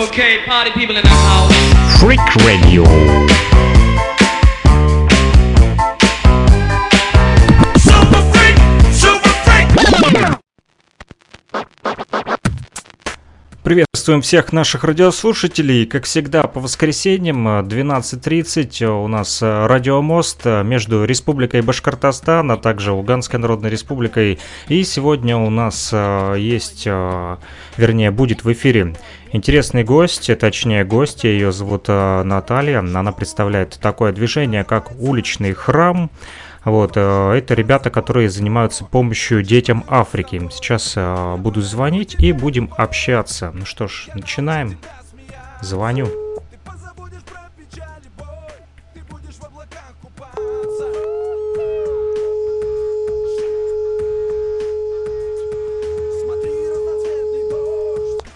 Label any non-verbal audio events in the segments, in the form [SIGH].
Okay, party people in the house. Freak Radio. Приветствуем всех наших радиослушателей. Как всегда, по воскресеньям э, 12.30 у нас э, радиомост э, между Республикой Башкортостан, а также Луганской Народной Республикой. И сегодня у нас э, есть, э, вернее, будет в эфире интересный гость, точнее гость, ее зовут э, Наталья. Она представляет такое движение, как «Уличный храм». Вот, э, это ребята, которые занимаются помощью детям Африки. Сейчас э, буду звонить и будем общаться. Ну что ж, начинаем. Звоню.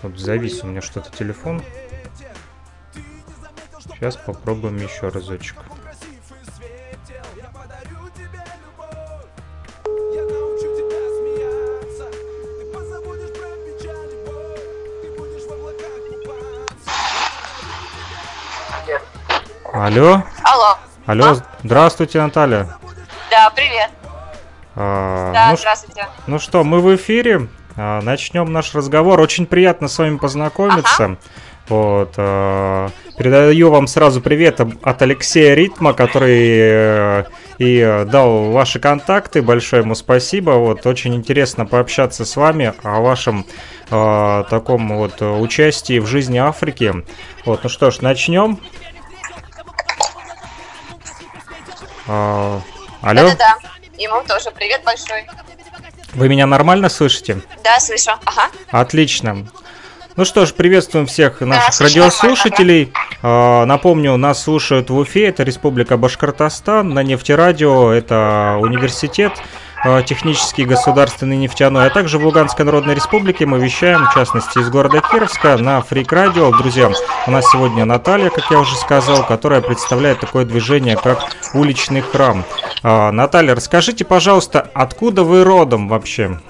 Вот завис у меня что-то телефон. Сейчас попробуем еще разочек. Алло, Алло. алло, здравствуйте, Наталья. Да, привет. А, Да, ну, здравствуйте. ну что, мы в эфире. А, Начнем наш разговор. Очень приятно с вами познакомиться. Вот. а, Передаю вам сразу привет от Алексея Ритма, который э, и э, дал ваши контакты. Большое ему спасибо. Вот очень интересно пообщаться с вами о вашем э, таком вот э, участии в жизни Африки. Вот, ну что ж, начнем. Алло, Да-да-да. Ему тоже привет большой. вы меня нормально слышите? Да, слышу. Ага. Отлично. Ну что ж, приветствуем всех наших слышу радиослушателей. А, Напомню, нас слушают в Уфе, это Республика Башкортостан, на нефтерадио, это университет а, технический государственный нефтяной, а также в Луганской Народной Республике мы вещаем, в частности, из города Кировска на Фрик Радио. Друзья, у нас сегодня Наталья, как я уже сказал, которая представляет такое движение, как уличный храм. А, Наталья, расскажите, пожалуйста, откуда вы родом вообще?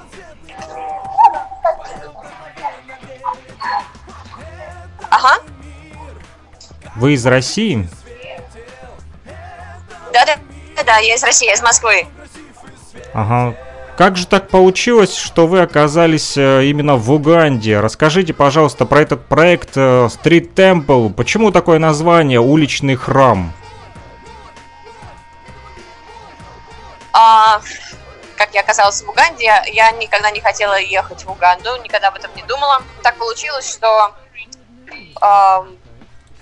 Ага. Вы из России? Да-да. Да, я из России, я из Москвы. Ага. Как же так получилось, что вы оказались э, именно в Уганде? Расскажите, пожалуйста, про этот проект э, Street Temple. Почему такое название «Уличный храм»? А, как я оказалась в Уганде, я, никогда не хотела ехать в Уганду, никогда об этом не думала. Так получилось, что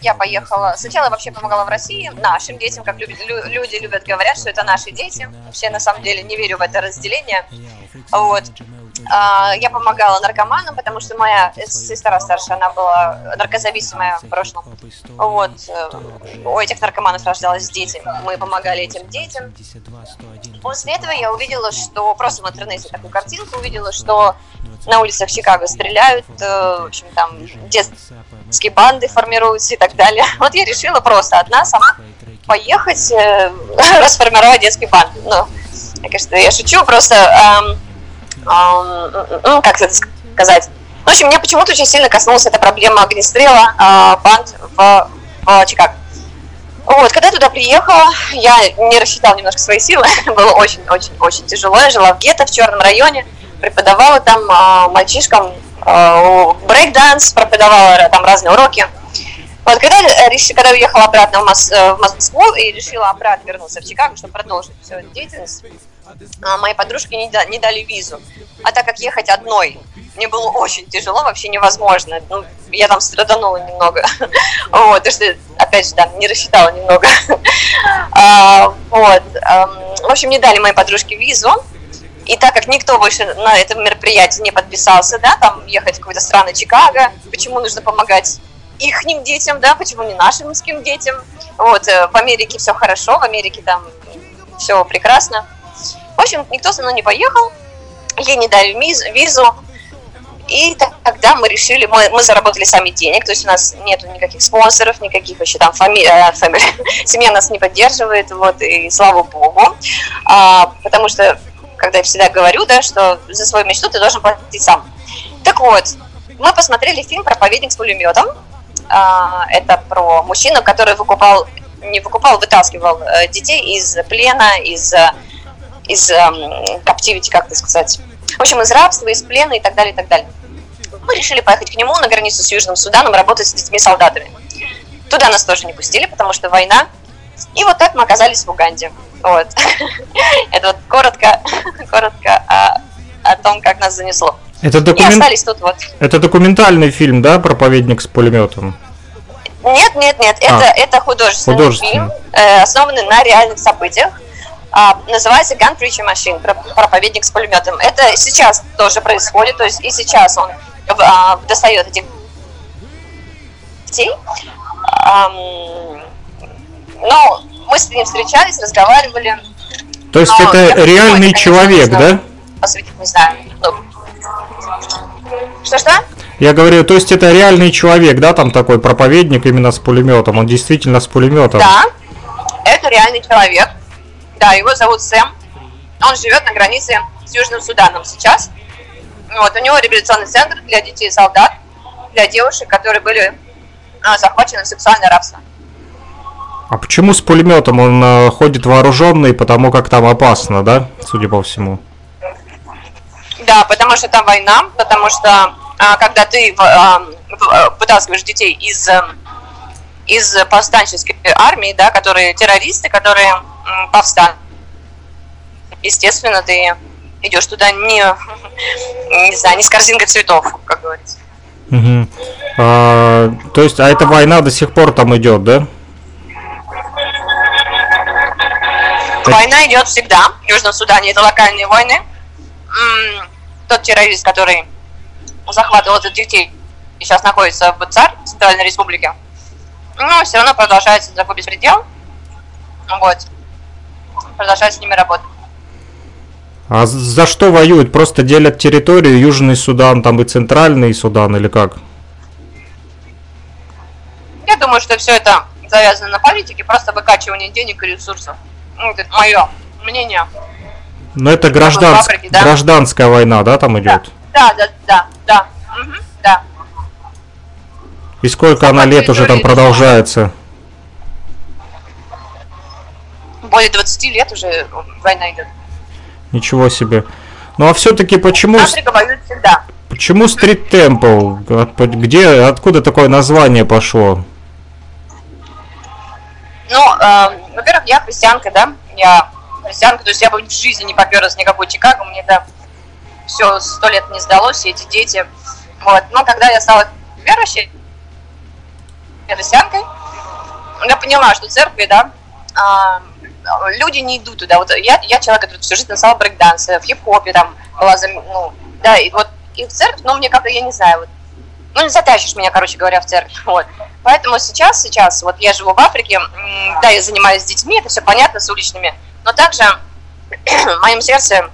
я поехала... Сначала вообще помогала в России нашим детям, как любят- лю- люди любят говорят, что это наши дети. Вообще, на самом деле, не верю в это разделение. Вот. А, Я помогала наркоманам, потому что моя сестра старшая, она была наркозависимая в прошлом. Вот. У этих наркоманов рождалось дети. Мы помогали этим детям. После этого я увидела, что просто в интернете такую картинку увидела, что на улицах Чикаго стреляют, э, в общем, там детские банды формируются и так далее. [LAUGHS] Вот я решила просто одна сама поехать, э, [LAUGHS] расформировать детские банды. Ну, я, конечно, я шучу, просто, эм, эм, ну, как это сказать. В общем, меня почему-то очень сильно коснулась эта проблема огнестрела э, банд в, в Чикаго. Вот, когда я туда приехала, я не рассчитала немножко свои силы, [LAUGHS] было очень-очень-очень тяжело. Я жила в гетто в черном районе, преподавала там а, мальчишкам а, брейк-данс, преподавала там разные уроки. Вот, когда, реш- когда уехала обратно в, Мос- э, в Москву и решила обратно вернуться в Чикаго, чтобы продолжить всю эту деятельность, а, мои подружки не, да- не дали визу. А так как ехать одной мне было очень тяжело, вообще невозможно. Ну, я там страданула немного. [LAUGHS] Вот, что, опять же, там не рассчитала немного. [LAUGHS] А, Вот. В общем, не дали моей подружке визу. И так как никто больше на это мероприятие не подписался, да, там ехать в какой-то страны Чикаго, почему нужно помогать ихним детям, да, почему не нашим русским детям. Вот, э, в Америке все хорошо, в Америке там все прекрасно. В общем, никто со мной не поехал, ей не дали визу, и тогда мы решили, мы, мы заработали сами денег, то есть у нас нету никаких спонсоров, никаких вообще там фами, э, фамилий, [LAUGHS] семья нас не поддерживает, вот, и слава богу, А, потому что, когда я всегда говорю, да, что за свою мечту ты должен платить сам. Так вот, мы посмотрели фильм «Проповедник с пулеметом», А, Это про мужчину, который выкупал, не выкупал, вытаскивал э, детей из плена, из, э, из каптивити, как это сказать. В общем, из рабства, из плена и так далее, и так далее. Мы решили поехать к нему на границу с Южным Суданом, работать с детьми-солдатами. Туда нас тоже не пустили, потому что война. И вот так мы оказались в Уганде. Вот. [LAUGHS] Это вот коротко, [LAUGHS] коротко о, о том, как нас занесло. Это, И документ... остались тут вот. это документальный фильм, да, проповедник с пулеметом? Нет, нет, нет, это, А. это художественный, Художественный. фильм, э, основанный на реальных событиях. А, называется Gun Preacher Machine, про- проповедник с пулеметом. Это сейчас тоже происходит, то есть и сейчас он а, достает этих детей. Ам, ну, мы с ним встречались, разговаривали. То есть Но это реальный конечно, человек, да? Посвятить, не знаю. ну. Что-что? Я говорю, то есть это реальный человек, да, там такой проповедник именно с пулеметом, он действительно с пулеметом. Да, это реальный человек. Да, его зовут Сэм. Он живет на границе с Южным Суданом сейчас. Вот, у него реабилитационный центр для детей и солдат, для девушек, которые были а, захвачены в сексуальное рабство. А почему с пулеметом он э, ходит вооруженный, потому как там опасно, да, судя по всему? Да, потому что там война, потому что а, когда ты а, а, вытаскиваешь детей из, э, из повстанческой армии, да, которые террористы, которые м, повстанут, естественно, ты идешь туда не, [LAUGHS] не знаю, не с корзинкой цветов, как говорится. Мгм. А, то есть, а эта война до сих пор там идет, да? Война идет всегда в Южном Судане, это локальные войны. Тот террорист, который захватывал этих детей, сейчас находится в ЦАР, Центральной Республике, но все равно продолжается такой беспредел. Вот. Продолжает с ними работать. А за что воюют? Просто делят территорию, Южный Судан, там и Центральный Судан, или как? Я думаю, что все это завязано на политике, просто выкачивание денег и ресурсов. Ну, это мое мнение. Но это гражданс- Африке, да? гражданская война, да, там идет? Да, да, да, да. Мгм, да. И сколько она лет уже там продолжается? Более 20 лет уже война идет. Ничего себе. Ну а все-таки почему, Африка воюет всегда. почему Стрит Темпл? Где, откуда такое название пошло? Ну, э, во-первых, я христианка, да, я христианка, то есть я бы в жизни не поперлась никакой Чикаго, мне это все сто лет не сдалось, все эти дети. Вот. Но когда я стала верующей, христианкой, я поняла, что церкви, да, а, люди не идут туда. Вот я, я человек, который всю жизнь танцевал брейкданс, в хип-хопе там была, ну, да, и вот и в церковь, но мне как-то, я не знаю, вот, ну, не затащишь меня, короче говоря, в церковь, [LAUGHS] вот. Поэтому сейчас, сейчас, вот я живу в Африке, да, я занимаюсь с детьми, это все понятно, с уличными, но также [CLEARS THROAT] в моем сердце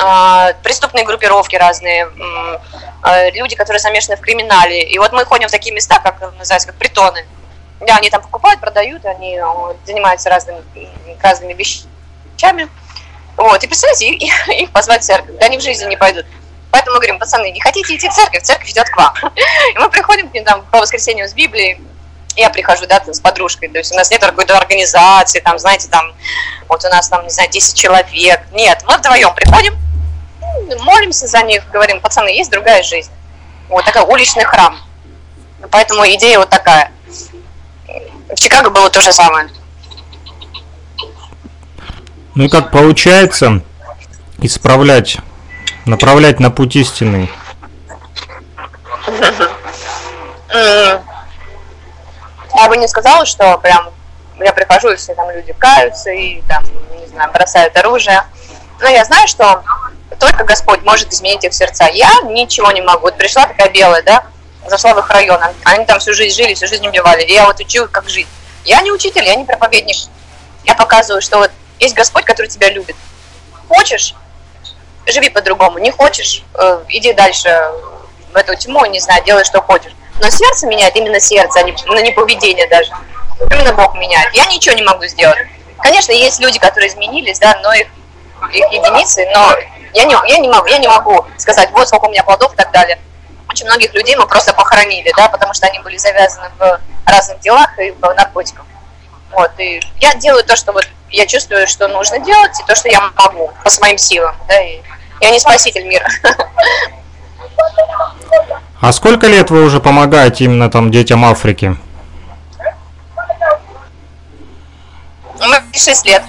а, преступные группировки разные, а, люди, которые замешаны в криминале. И вот мы ходим в такие места, как называется, как притоны. Да, они там покупают, продают, они э, занимаются разными, разными вещами. Вот, и представляете, [LAUGHS] и- и- их позвать в церковь, да они в жизни не пойдут. Поэтому мы говорим, пацаны, не хотите идти в церковь, церковь идет к вам. И мы приходим к ним там по воскресеньям с Библией, я прихожу, да, с подружкой, то есть у нас нет какой-то организации, там, знаете, там, вот у нас там, не знаю, 10 человек. Нет, мы вдвоем приходим, молимся за них, говорим, пацаны, есть другая жизнь. Вот такой уличный храм. Поэтому идея вот такая. В Чикаго было то же самое. Ну и как получается исправлять, направлять на путь истинный? М, Я бы не сказала, что прям я прихожу, и все там люди каются и там, не знаю, бросают оружие. Но я знаю, что только Господь может изменить их сердца. Я ничего не могу. Вот пришла такая белая, да, зашла в их район, они там всю жизнь жили, всю жизнь убивали. И я вот учу, как жить. Я не учитель, я не проповедник. Я показываю, что вот есть Господь, который тебя любит. Хочешь, живи по-другому. Не хочешь, э, иди дальше в эту тьму, не знаю, делай, что хочешь. Но сердце меняет именно сердце, а не, ну, не поведение даже. Именно Бог меняет. Я ничего не могу сделать. Конечно, есть люди, которые изменились, да, но их, их единицы, но я не, я не могу, я не могу сказать, вот сколько у меня плодов и так далее. очень многих людей мы просто похоронили, да, потому что они были завязаны в разных делах и в наркотиках. Вот, и я делаю то, что вот я чувствую, что нужно делать, и то, что я могу по своим силам, да, и я не спаситель мира. А сколько лет вы уже помогаете именно там детям Африки? Мы 6 лет.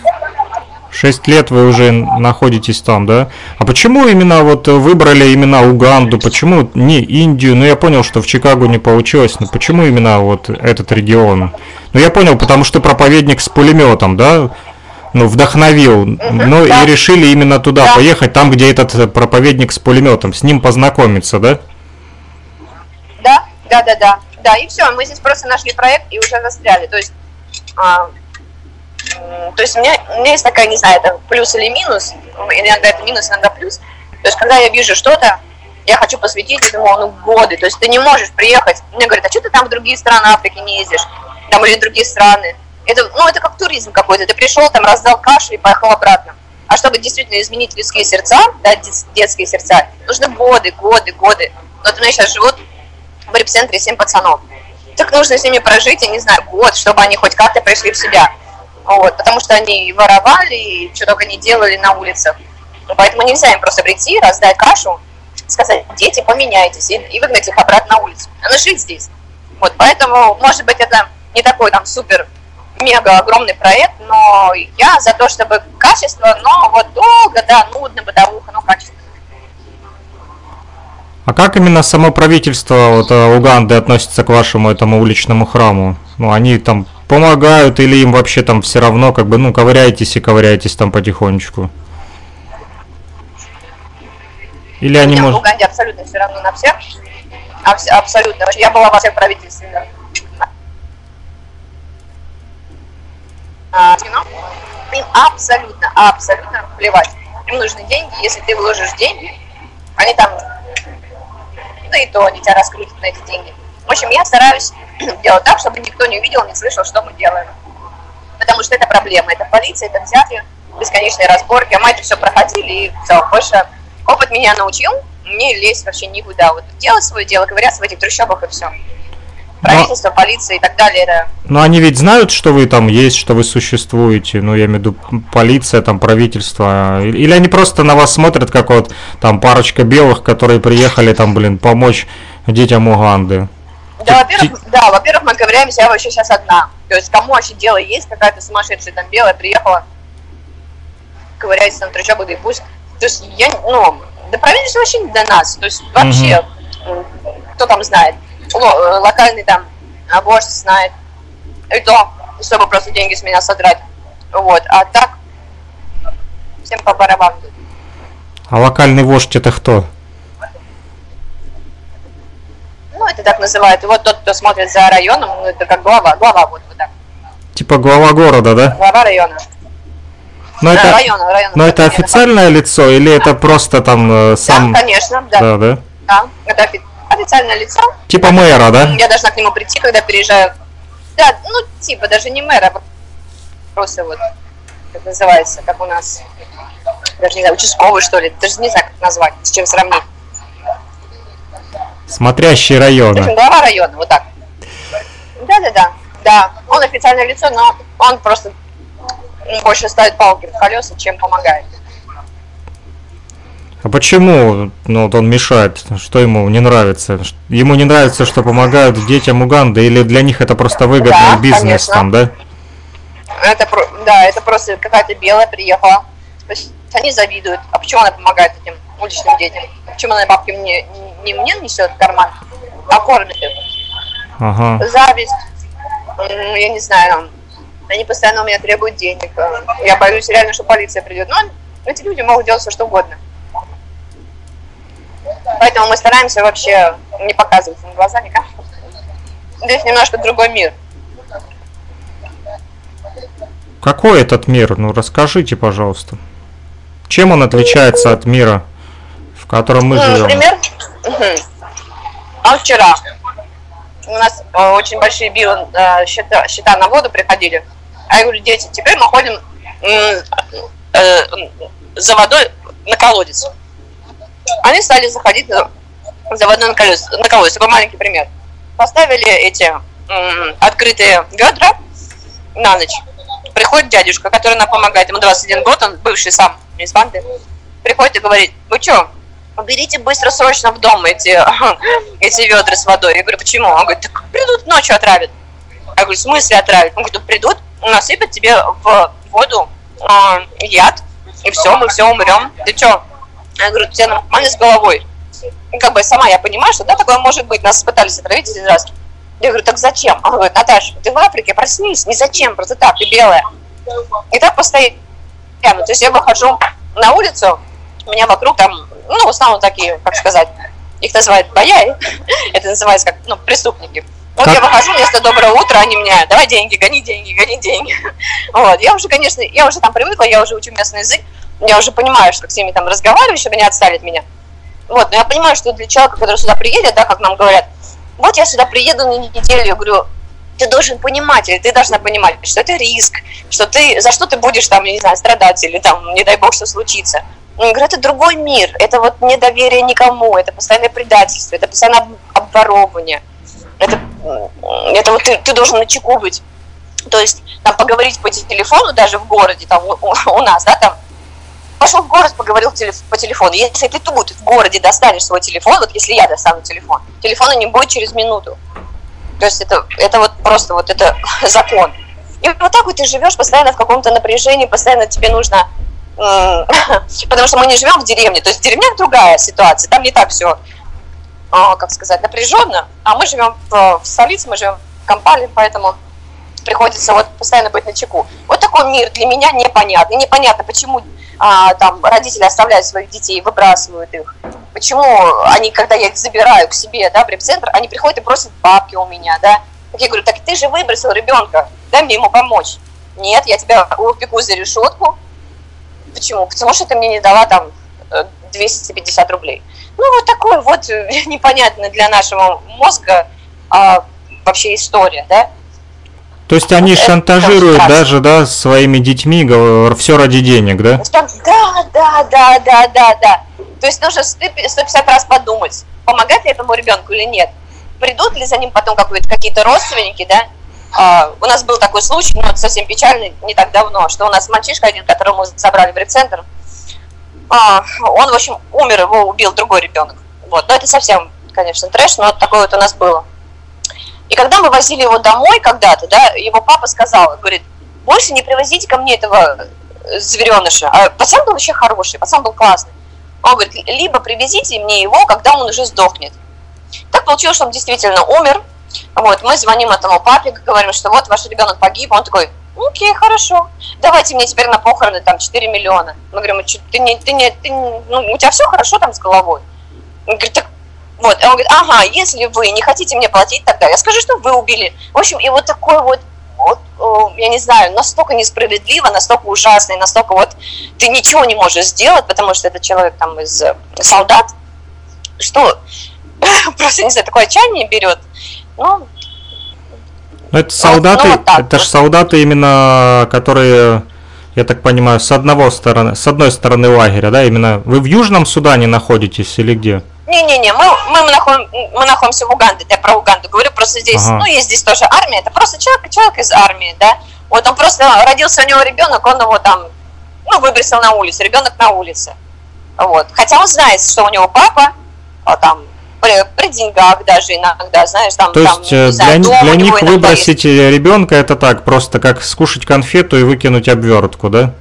Шесть лет вы уже находитесь там, да? А почему именно вот выбрали именно Уганду? Почему не Индию? Ну, я понял, что в Чикаго не получилось, но почему именно вот этот регион? Ну, я понял, потому что проповедник с пулеметом, да? Ну, вдохновил. Ну, да. и решили именно туда Да. поехать, там, где этот проповедник с пулеметом, с ним познакомиться, да? Да, да, да, да. Да, и все, мы здесь просто нашли проект и уже застряли. То есть, а, то есть у меня, у меня есть такая, не знаю, это плюс или минус, м, иногда это минус, иногда плюс. То есть, когда я вижу что-то, я хочу посвятить этому ну, годы. То есть ты не можешь приехать. Мне говорят, а что ты там в другие страны Африки не ездишь? Там или в другие страны. Это, ну, это как туризм какой-то. Ты пришел, там раздал кашу и поехал обратно. А чтобы действительно изменить людские сердца, да, дет- детские сердца, нужны годы, годы, годы. Вот у меня сейчас живут в репцентре 7 пацанов. Так нужно с ними прожить, я не знаю, год, чтобы они хоть как-то пришли в себя. Вот, потому что они воровали, и что только не делали на улицах. Ну, Поэтому нельзя им просто прийти, раздать кашу, сказать, дети, поменяйтесь, и, и выгнать их обратно на улицу. Надо жить здесь. Вот, поэтому, может быть, это не такой там супер мега огромный проект, но я за то, чтобы качество, но вот долго, да, нудно, бытовуха, но качество. А как именно само правительство вот, э, Уганды относится к вашему этому уличному храму? Ну, они там помогают или им вообще там все равно, как бы, ну, ковыряйтесь и ковыряйтесь там потихонечку? Или они, Людям в. Уганде абсолютно все равно на всех. Абс- абсолютно. Я была во всех правительственных. А. Им абсолютно, абсолютно плевать. Им нужны деньги. Если ты вложишь деньги, они там, да и то они тебя раскрутят на эти деньги. В общем, я стараюсь [CLEARS THROAT] делать так, чтобы никто не увидел, не слышал, что мы делаем. Потому что это проблема. Это полиция, это взятки, бесконечные разборки. А мы это все проходили, и все, больше опыт меня научил, не лезть вообще никуда. Вот делать свое дело, ковыряться в этих трущобах и все. Правительство, полиция и так далее, это Ну, они ведь знают, что вы там есть, что вы существуете, ну, я имею в виду полиция, там, правительство, или они просто на вас смотрят, как вот там парочка белых, которые приехали там, блин, помочь детям Уганды. Да, во-первых, да, во-первых, мы ковыряемся, я вообще сейчас одна. То есть кому вообще дело есть, какая-то сумасшедшая там белая приехала, ковыряется там трущобы, да и пусть. То есть я, ну, да правительство вообще не до нас. То есть вообще, м, кто там знает, Ло- э, локальный там вождь знает. И то, чтобы просто деньги с меня содрать. Вот, а так, всем по барабану. А локальный вождь это кто? Ну, это так называют. И вот тот, кто смотрит за районом, ну, это как глава, глава вот, вот так. Типа глава города, да? Глава района. Но Да, это, района, района. но это официальное лицо или это просто там э, сам... Да, конечно, да. Да, да? Да, это офи- официальное лицо. Типа мэра, да? Я должна к нему прийти, когда переезжаю. Да, ну, типа, даже не мэра, просто вот, как называется, как у нас, даже не знаю, участковый, что ли, даже не знаю, как назвать, с чем сравнить. Смотрящий района. глава района, вот так. Да-да-да, да, он официальное лицо, но он просто больше ставит палки в колеса, чем помогает. А почему ну, вот он мешает? Что ему не нравится? Ему не нравится, что помогают детям Уганды, или для них это просто выгодный Да, бизнес конечно. там, да? Это, да, это просто какая-то белая приехала. То есть они завидуют. А почему она помогает этим уличным детям? Почему она бабки мне, не мне несет в карман, а кормит их? Ага. Зависть, я не знаю, они постоянно у меня требуют денег. Я боюсь реально, что полиция придет. Но эти люди могут делать все, что угодно. Поэтому мы стараемся вообще не показываться на глаза никому. Здесь немножко другой мир. Какой этот мир? Ну расскажите, пожалуйста. Чем он отличается от мира, в котором мы Ну, живем? например, а вчера у нас э, очень большие билы, э, счета, счета на воду приходили. А я говорю, дети, теперь мы ходим э, за водой на колодец. Они стали заходить на, заводной на колесе, на колесе, такой маленький пример. Поставили эти открытые ведра на ночь. Приходит дядюшка, который нам помогает, ему 21 год, он бывший сам из банды. Приходит и говорит, вы что, уберите быстро, срочно в дом эти, [LAUGHS] эти ведра с водой. Я говорю, почему? Он говорит, так придут ночью отравят. Я говорю, в смысле отравят? Он говорит, ну придут, насыпят тебе в воду а, яд, и все, мы все умрем. Ты что? Я говорю, у тебя нормально с головой. И как бы сама я понимаю, что да, такое может быть. Нас пытались отравить один раз. Я говорю, так зачем? Он говорит, Наташа, ты в Африке, проснись, не зачем, просто так, ты белая. И так постоянно. То есть я выхожу на улицу, у меня вокруг там, ну, в основном такие, как сказать, их называют бояи, [LAUGHS] это называется как, ну, преступники. Вот Как? я выхожу, вместо доброе утро, они меня, давай деньги, гони деньги, гони деньги. [LAUGHS] Вот, я уже, конечно, я уже там привыкла, я уже учу местный язык, я уже понимаю, что с ними там разговариваю, чтобы не отстали от меня. Вот, но я понимаю, что для человека, который сюда приедет, да, как нам говорят, вот я сюда приеду на неделю, я говорю, ты должен понимать, или ты должна понимать, что это риск, что ты, за что ты будешь там, я не знаю, страдать, или там, не дай бог, что случится. Говорю, это другой мир, это вот недоверие никому, это постоянное предательство, это постоянное об- обворовывание. Это, это вот ты, ты должен на чеку быть. То есть там поговорить по телефону даже в городе, там у, у- нас, да, там, пошел в город, поговорил по телефону. Если ты тут в городе достанешь свой телефон, вот если я достану телефон, телефона не будет через минуту. То есть это, это вот просто вот это [LAUGHS] закон. И вот так вот ты живешь постоянно в каком-то напряжении, постоянно тебе нужно... м, [LAUGHS] Потому что мы не живем в деревне, то есть в деревнях другая ситуация, там не так все, как сказать, напряженно, а мы живем в, в столице, мы живем в Кампале, поэтому приходится вот постоянно быть на чеку. Вот такой мир для меня непонятный. Непонятно, почему а, там родители оставляют своих детей, выбрасывают их. Почему они, когда я их забираю к себе, да, в репцентр, они приходят и просят бабки у меня, да. Я говорю, так ты же выбросил ребенка, дай мне ему помочь. Нет, я тебя упеку за решетку. Почему? Потому что ты мне не дала там э, 250 рублей. Ну, вот такой вот э, [LAUGHS] непонятный для нашего мозга а, вообще история, да. То есть они Это шантажируют даже, да, своими детьми, все ради денег, да? Да, да, да, да, да, да. То есть нужно 100 150 раз подумать, помогать ли этому ребенку или нет. Придут ли за ним потом какие-то родственники, да? А, у нас был такой случай, но это совсем печальный, не так давно, что у нас мальчишка один, которого мы забрали в репцентр, а, он, в общем, умер, его убил другой ребенок. Вот. Но это совсем, конечно, трэш, но такое вот у нас было. И когда мы возили его домой когда-то, да, его папа сказал, говорит, больше не привозите ко мне этого э, звереныша. А пацан был вообще хороший, пацан был классный. Он говорит, либо привезите мне его, когда он уже сдохнет. Так получилось, что он действительно умер. Вот, мы звоним этому папе, говорим, что вот ваш ребенок погиб. Он такой, окей, хорошо, давайте мне теперь на похороны там 4 миллиона. Мы говорим, «А ты не, ты не, ты не- ну, у тебя все хорошо там с головой? Он говорит, так вот, он говорит, ага, если вы не хотите мне платить, тогда я скажу, что вы убили. В общем, и вот такой вот, вот, о, я не знаю, настолько несправедливо, настолько ужасно, и настолько вот ты ничего не можешь сделать, потому что это человек там из э, солдат, что [LAUGHS] просто, не знаю, такое отчаяние берет. Ну, Ну, это солдаты, ну, вот это же вот. солдаты именно, которые, я так понимаю, с одного стороны, с одной стороны лагеря, да, именно вы в Южном Судане находитесь или где? Не-не-не, мы, мы, находим- мы находимся в Уганде, я про Уганду говорю, просто здесь, Ага. ну, есть здесь тоже армия, это просто человек, человек из армии, да, вот он просто, родился у него ребенок, он его там, ну, выбросил на улицу, ребенок на улице, вот, хотя он знает, что у него папа, а, там, при, при деньгах даже иногда, знаешь, там, То там, есть не э, знаю, для, у для них выбросить ребенка это так, просто как скушать конфету и выкинуть обвертку, да?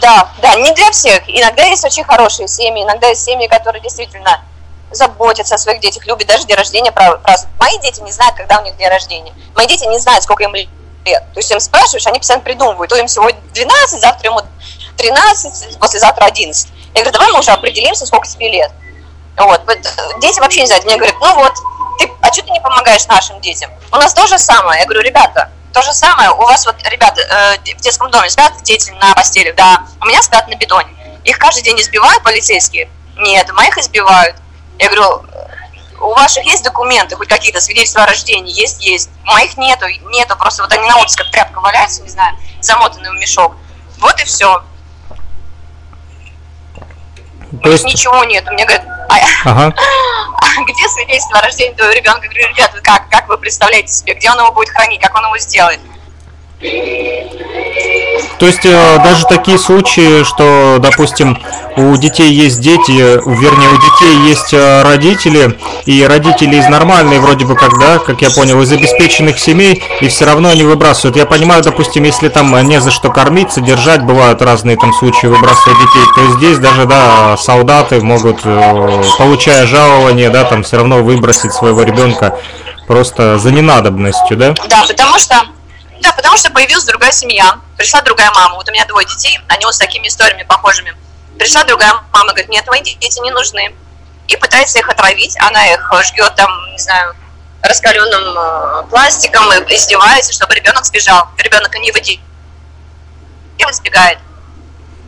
Да, да, не для всех. Иногда есть очень хорошие семьи, иногда есть семьи, которые действительно заботятся о своих детях, любят даже день рождения празднуют. Мои дети не знают, когда у них день рождения. Мои дети не знают, сколько им лет. То есть им спрашиваешь, они постоянно придумывают. То им сегодня 12, завтра ему 13, послезавтра 11. Я говорю, давай мы уже определимся, сколько тебе лет. Вот. Дети вообще не знают. Мне говорят, ну вот, ты, а что ты не помогаешь нашим детям? У нас то же самое. Я говорю, ребята, то же самое. У вас вот, ребята, э, в детском доме спят дети на постели, да. У меня спят на бетоне. Их каждый день избивают полицейские? Нет, моих избивают. Я говорю, у ваших есть документы, хоть какие-то свидетельства о рождении? Есть, есть. Моих нету, нету. Просто вот они на улице как тряпка валяются, не знаю, замотанные в мешок. Вот и все. То есть, Ничего нет. Мне говорят, а, ага, [LAUGHS] где свидетельство о рождении твоего ребенка? Я говорю, ребята, как, как вы представляете себе, где он его будет хранить, как он его сделает? То есть э, даже такие случаи, что, допустим, у детей есть дети, вернее, у детей есть э, родители, и родители из нормальной вроде бы как, да, как я понял, из обеспеченных семей, и все равно они выбрасывают. Я понимаю, допустим, если там не за что кормить, содержать, бывают разные там случаи выбрасывать детей, то здесь даже, да, солдаты могут, э, получая жалование, да, там все равно выбросить своего ребенка просто за ненадобностью, да? Да, потому что да, потому что появилась другая семья, пришла другая мама. Вот у меня двое детей, они вот с такими историями похожими. Пришла другая мама, говорит, нет, твои дети не нужны. И пытается их отравить, она их жгет там, не знаю, раскаленным э, пластиком, и издевается, чтобы ребенок сбежал. Ребенок не выйдет, и сбегает.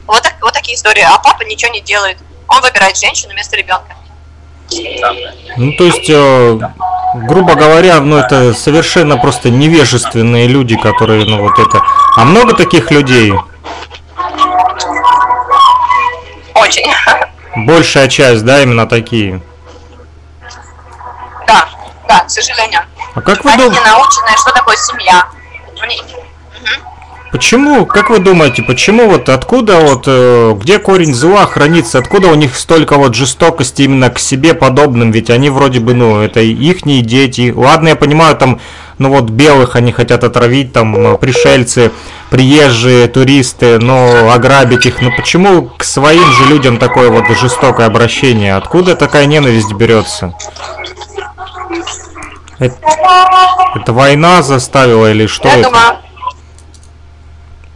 Вот, так, вот такие истории. А папа ничего не делает. Он выбирает женщину вместо ребенка. Ну, то есть, э, грубо говоря, ну, это совершенно просто невежественные люди, которые, ну, вот это... А много таких людей? Очень. Большая часть, да, именно такие. Да, да, к сожалению. А как вы Они не думаете, научены, что такое семья. Они- почему, как вы думаете, почему вот откуда вот, э, где корень зла хранится, откуда у них столько вот жестокости именно к себе подобным, ведь они вроде бы, ну, это ихние дети. Ладно, я понимаю, там, ну вот белых они хотят отравить, там, э, пришельцы, приезжие, туристы, но ограбить их. Ну почему к своим же людям такое вот жестокое обращение? Откуда такая ненависть берется? Это, это война заставила или что Я это? думаю,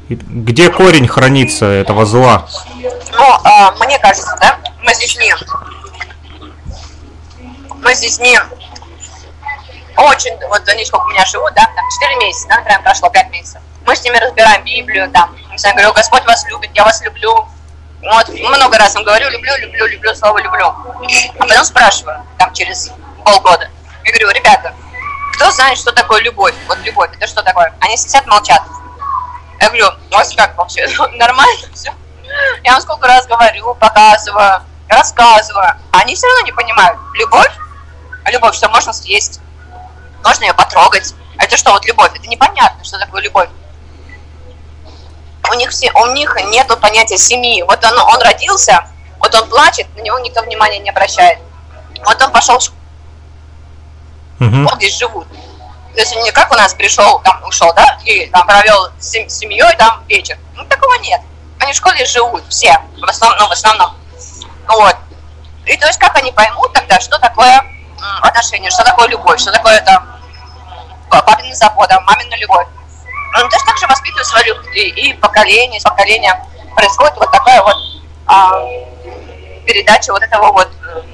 Где корень хранится этого зла? Ну, а, мне кажется, да, мы с детьми, мы с детьми очень, вот они сколько у меня живут, да, там 4 месяца, да, прям прошло 5 месяцев. Мы с ними разбираем Библию, не знаю, говорю, Господь вас любит, я вас люблю. Вот, много раз им говорю, люблю, люблю, люблю, слово люблю. А потом спрашиваю, там, через полгода, я говорю, ребята, кто знает, что такое любовь? Вот любовь, это что такое? Они сидят, молчат. Я говорю, у вас как вообще? [LAUGHS] Нормально все? Я вам сколько раз говорю, показываю, рассказываю. Они все равно не понимают. Любовь? А любовь, что можно съесть? Можно ее потрогать? А это что, вот любовь? Это непонятно, что такое любовь. У них, все, у них нету понятия семьи. Вот он, он родился, вот он плачет, на него никто внимания не обращает. Вот он пошел в школу, Мгм. вот здесь живут. То есть не как у нас пришел, там ушел, да, и там провел с сем- с семьей там вечер. Ну, такого нет. Они в школе живут, все, в основном, ну, в основном. Вот. И то есть как они поймут тогда, что такое отношения, что такое любовь, что такое там па- папина забота, мамина любовь. Ну, точно так же воспитывают свою и, и поколение, с поколения происходит вот такая вот а, передача вот этого вот м,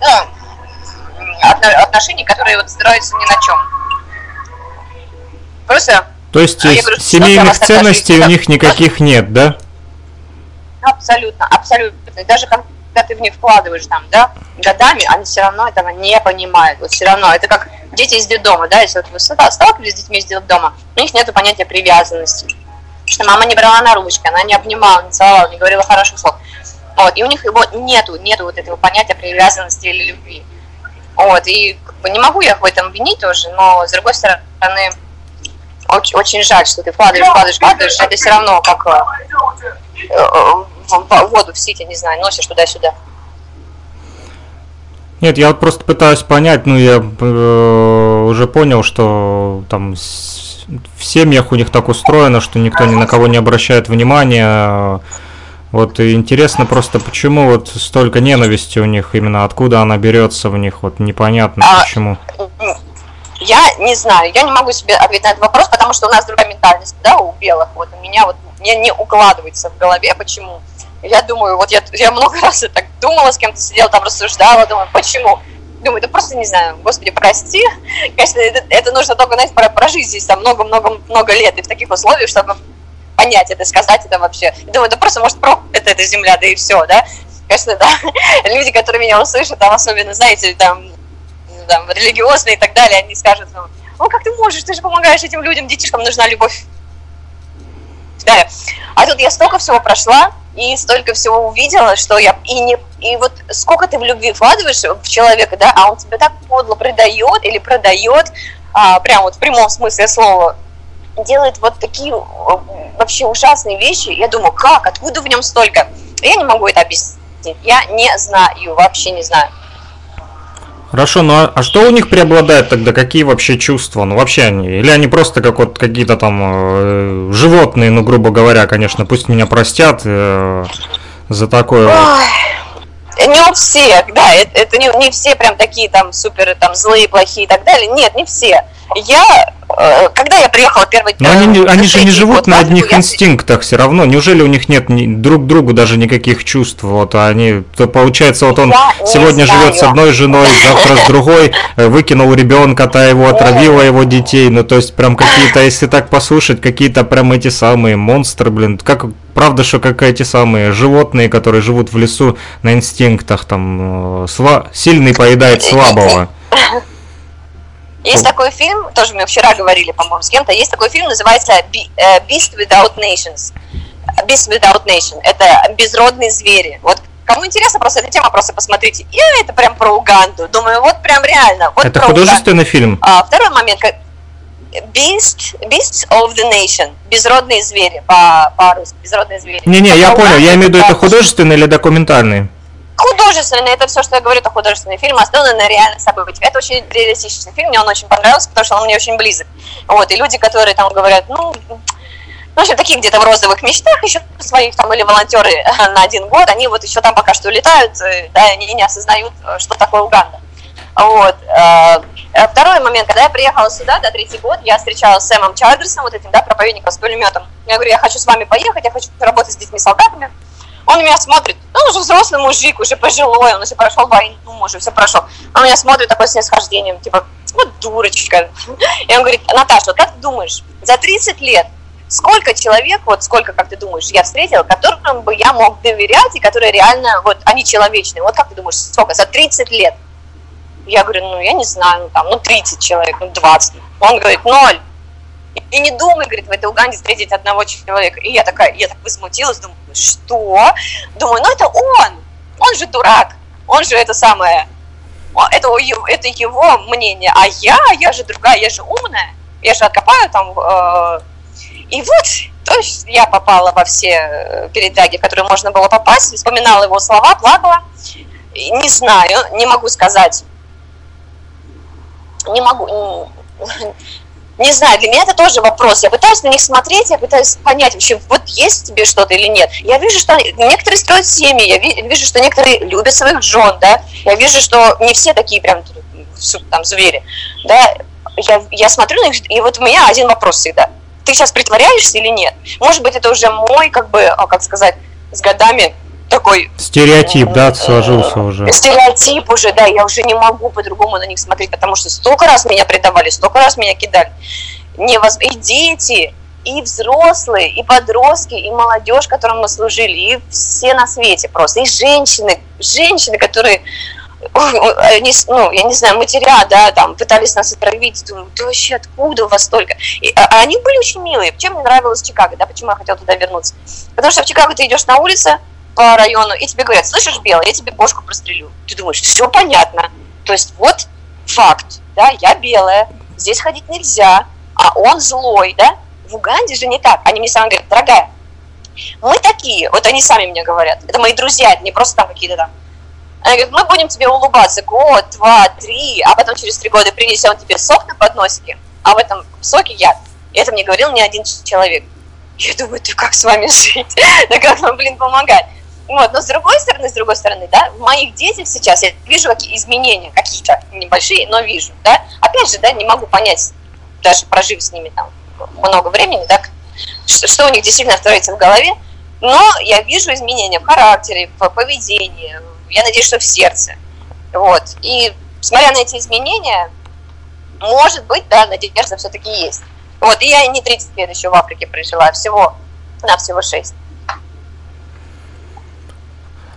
ну, отно- отношений, которые вот строятся ни на чем. Просто То есть А говорю, семейных ценностей у них никаких нет, да? абсолютно, абсолютно. Даже когда ты в них вкладываешь там, да, годами, они все равно этого не понимают. Вот все равно. Это как дети из детдома, да, если вот вы ста- сталкивались с детьми из детдома, у них нет понятия привязанности. Что мама не брала на ручки, она не обнимала, не целовала, не говорила хороших слов. Вот, и у них его нету, нету вот этого понятия привязанности или любви. Вот, и как бы, не могу я их в этом винить тоже, но с другой стороны, очень, очень жаль, что ты вкладываешь, вкладываешь, вкладываешь, это все равно как э, э, воду в сите, не знаю, носишь туда-сюда. Нет, я вот просто пытаюсь понять, ну я э, уже понял, что там с- в семьях у них так устроено, что никто ни на кого не обращает внимания. Вот и интересно просто, почему вот столько ненависти у них, именно откуда она берется в них, вот непонятно А, почему. Я не знаю, я не могу себе ответить на этот вопрос, потому что у нас другая ментальность, да, у белых. Вот у меня вот мне не укладывается в голове, почему. Я думаю, вот я, я много [LAUGHS] раз так думала, с кем-то сидела, там рассуждала, думаю, почему. Думаю, да просто не знаю, господи, прости. Конечно, это, это нужно только, знаете, про- прожить здесь там много-много-много лет и в таких условиях, чтобы понять это, сказать это вообще. Думаю, да просто, может, про это эта земля, да и все, да. Конечно, да. [LAUGHS] Люди, которые меня услышат, там особенно, знаете, там, там, религиозные и так далее, они скажут, ну, ну как ты можешь, ты же помогаешь этим людям, детишкам нужна любовь. Да. А тут я столько всего прошла, и столько всего увидела, что я и не и вот сколько ты в любви вкладываешь в человека, да, а он тебя так подло предает или продает, а, прям вот в прямом смысле слова, делает вот такие вообще ужасные вещи. Я думаю, как, откуда в нем столько? Я не могу это объяснить. Я не знаю, вообще не знаю. Хорошо, ну а, а что у них преобладает тогда? Какие вообще чувства? Ну вообще они, или они просто как вот какие-то там э, животные, ну грубо говоря, конечно, пусть меня простят э, за такое. Не у всех, да, это, это не, не все прям такие там супер там злые, плохие и так далее. Нет, не все. Я Э, когда я приехала первый Но они, они же не живут на одних я... инстинктах все равно. Неужели у них нет ни, друг другу даже никаких чувств? Вот они, то получается, вот он я сегодня живет с одной женой, завтра с другой, э, выкинул ребенка, та его отравила его детей. Ну, то есть, прям какие-то, если так послушать, какие-то прям эти самые монстры, блин, как правда, что как эти самые животные, которые живут в лесу на инстинктах, там, э, сла... сильный поедает слабого. [LAUGHS] Есть такой фильм, тоже мы вчера говорили, по-моему, с кем-то, есть такой фильм, называется э, Beast Without Nations. Beast Without Nation. Это безродные звери. Вот Кому интересно, просто эта тема, просто посмотрите. И это прям про Уганду. Думаю, вот прям реально. Вот это художественный Уганду. фильм? А, второй момент. Beast, Beasts of the Nation. Безродные звери по- по-русски. Безродные звери. Не-не, я понял. Я имею в виду, это художественный или документальный? Художественный, это все, что я говорю, это художественный фильм, основанный на реальных событиях. Это очень реалистичный фильм, мне он очень понравился, потому что он мне очень близок. Вот, и люди, которые там говорят, ну, ну, в общем, такие где-то в розовых мечтах еще своих там или волонтеры [LAUGHS] на один год, они вот еще там пока что летают, э, да, они не осознают, э, что такое Уганда. Вот. Э, второй момент, когда я приехала сюда, да, третий год, я встречалась с Сэмом Чарджерсом, вот этим, да, проповедником с пулеметом. Я говорю, я хочу с вами поехать, я хочу работать с детьми-солдатами. Он меня смотрит, ну, уже взрослый мужик, уже пожилой, он уже прошел войну, уже все прошел. Он меня смотрит такой снисхождением, типа, вот дурочка. И он говорит, Наташа, как ты думаешь, за 30 лет сколько человек, вот сколько, как ты думаешь, я встретила, которым бы я мог доверять, и которые реально, вот, они человечные. Вот как ты думаешь, сколько? За 30 лет. Я говорю, ну, я не знаю, ну, там, ну, 30 человек, ну, 20. Он говорит, ноль. И не думай, говорит, в этой Уганде встретить одного человека. И я такая, я так возмутилась, думаю, что? Думаю, ну это он, он же дурак, он же это самое, это, это его мнение, а я, я же другая, я же умная, я же откопаю там. Э, и вот, то есть я попала во все э, передачи, в которые можно было попасть, вспоминала его слова, плакала. Не знаю, не могу сказать. Не могу, не знаю, для меня это тоже вопрос. Я пытаюсь на них смотреть, я пытаюсь понять вообще, вот есть тебе что-то или нет. Я вижу, что некоторые строят семьи, я вижу, что некоторые любят своих жен, да. Я вижу, что не все такие прям там звери, да. Я, я смотрю на них, и вот у меня один вопрос всегда. Ты сейчас притворяешься или нет? Может быть, это уже мой, как бы, а, как сказать, с годами такой... Стереотип, да, сложился уже. Стереотип уже, да, я уже не могу по-другому на них смотреть, потому что столько раз меня предавали, столько раз меня кидали. Невоз... И дети, и взрослые, и подростки, и молодежь, которым мы служили, и все на свете просто, и женщины, женщины, которые они, ну, я не знаю, матеря, да, там, пытались нас отравить, думаю, да вообще откуда у вас столько? И, а, а они были очень милые. Чем мне нравилось Чикаго, да, почему я хотела туда вернуться? Потому что в Чикаго ты идешь на улице, по району, и тебе говорят, слышишь, белый, я тебе бошку прострелю. Ты думаешь, все понятно. То есть вот факт, да, я белая, здесь ходить нельзя, а он злой, да. В Уганде же не так. Они мне сами говорят, дорогая, мы такие, вот они сами мне говорят, это мои друзья, это не просто там какие-то там. Они говорят, мы будем тебе улыбаться год, два, три, а потом через три года принесем тебе сок на подносике, а в этом соке. И это мне говорил не один человек. Я думаю, ты как с вами жить? [LAUGHS] Да как вам, блин, помогать? Вот, но с другой стороны, с другой стороны, да, в моих детях сейчас я вижу какие изменения, какие-то небольшие, но вижу, да. Опять же, да, не могу понять, даже прожив с ними там много времени, да, что, что у них действительно строится в голове, но я вижу изменения в характере, в поведении, я надеюсь, что в сердце. Вот. И смотря на эти изменения, может быть, да, надежда все-таки есть. Вот, и я не 30 лет еще в Африке прожила, а всего, на всего 6.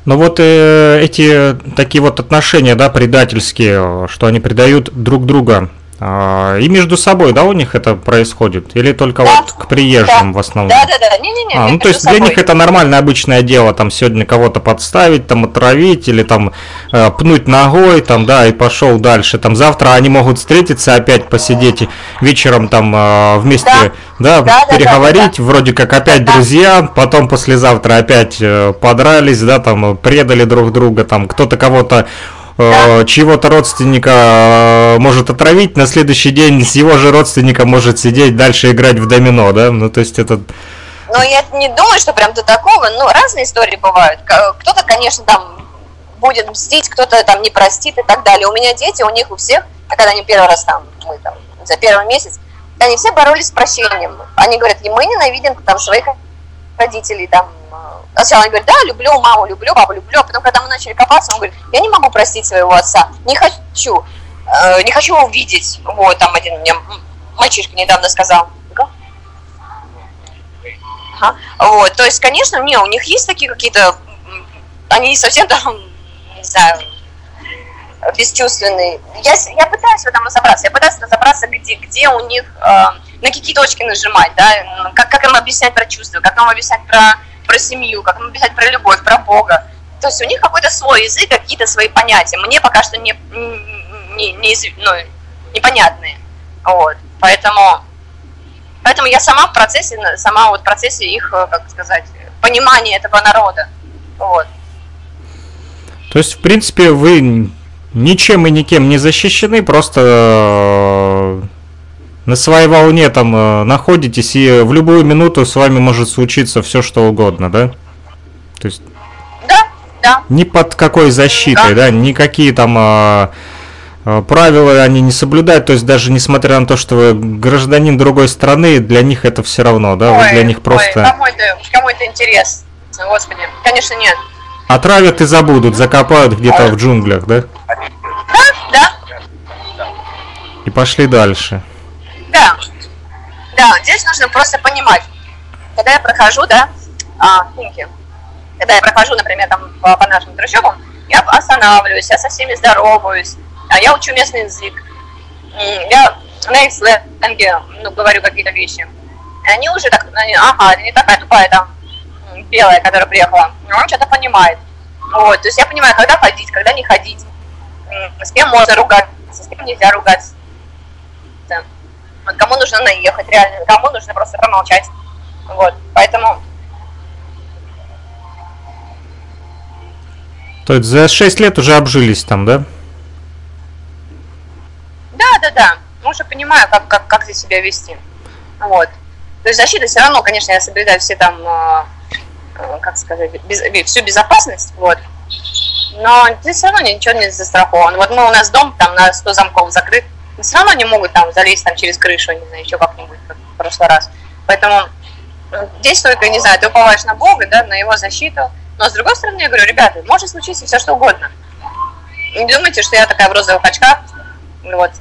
Но вот э, эти такие вот отношения, да, предательские, что они предают друг друга, А, И между собой, да, у них это происходит? Или только Да. вот к приезжим Да. в основном? Да, да, да. Не-не-не. А, ну то есть для собой. них это нормальное обычное дело, там сегодня кого-то подставить, там отравить или там э, пнуть ногой, там, да, и пошел дальше. Там завтра они могут встретиться опять посидеть вечером там э, вместе, да, Да, да, да, переговорить, да, вроде как опять Да. друзья, потом послезавтра опять э, подрались, да, там предали друг друга, там кто-то кого-то э, чьего-то родственника э, может отравить, на следующий день с его же родственником может сидеть дальше играть в домино, да, ну то есть это Но я не думаю, что прям до такого. Ну, разные истории бывают. К- Кто-то, конечно, там будет мстить, кто-то там не простит и так далее. У меня дети, у них у всех, когда они первый раз там, мы там, за первый месяц, они все боролись с прощением. Они говорят, «И мы ненавидим там своих родителей, там, э, Сначала они говорят, да, люблю маму, люблю папу, люблю. А потом, когда мы начали копаться, он говорит, я не могу простить своего отца, не хочу, э, не хочу его увидеть. Вот, там один мне мальчишка недавно сказал. Ага. Вот, то есть, конечно, не, у них есть такие какие-то, они совсем там, не знаю, бесчувственные. Я, я пытаюсь в этом разобраться, я пытаюсь разобраться, где, где у них, э, на какие точки нажимать, да, как, как им объяснять про чувства, как им объяснять про, про семью, как им объяснять про любовь, про Бога. То есть у них какой-то свой язык, какие-то свои понятия. Мне пока что не, не, не, ну, непонятные. Вот. Поэтому Поэтому я сама в процессе, сама вот в процессе их, э, как сказать, понимания этого народа. Вот. То есть, в принципе, вы ничем и никем не защищены, просто э, на своей волне там э, находитесь, и в любую минуту с вами может случиться все, что угодно, да? То есть, Да, да, ни под какой защитой, да, никакие там э, правила они не соблюдают, то есть даже несмотря на то, что вы гражданин другой страны, для них это все равно, да, вы Ой, для них ой, просто кому это, кому это интерес? Господи, конечно, нет. отравят и забудут, закопают где-то в джунглях, да, Да, да, и пошли дальше. Да. Да, здесь нужно просто понимать. Когда я прохожу, да, а, Химки, когда я прохожу, например, там по, по нашим трущобам, я останавливаюсь, я со всеми здороваюсь, а я учу местный язык. Я на их сленге, ну, говорю какие-то вещи. И они уже так, они, ага, не такая тупая там, белая, которая приехала. Ну, Он что-то понимает. Вот, то есть я понимаю, когда ходить, когда не ходить, с кем можно ругаться, с кем нельзя ругаться. Вот кому нужно наехать, реально, кому нужно просто промолчать. Вот, поэтому То есть за 6 лет уже обжились там, да? Да, да, да. Ну, уже понимаю, как, как, как здесь себя вести. Вот. То есть защита все равно, конечно, я соблюдаю все там, э, э, как сказать, без- бе- всю безопасность, вот. Но здесь все равно ничего не застрахован. Вот мы у нас дом там на 100 замков закрыт, все равно не могут там залезть там через крышу, не знаю, еще как-нибудь, как в прошлый раз. Поэтому э, здесь только, не знаю, ты уповаешь на Бога, да, на его защиту. Но с другой стороны, я говорю, ребята, может случиться все что угодно. Не думайте, что я такая в розовых очках, вот,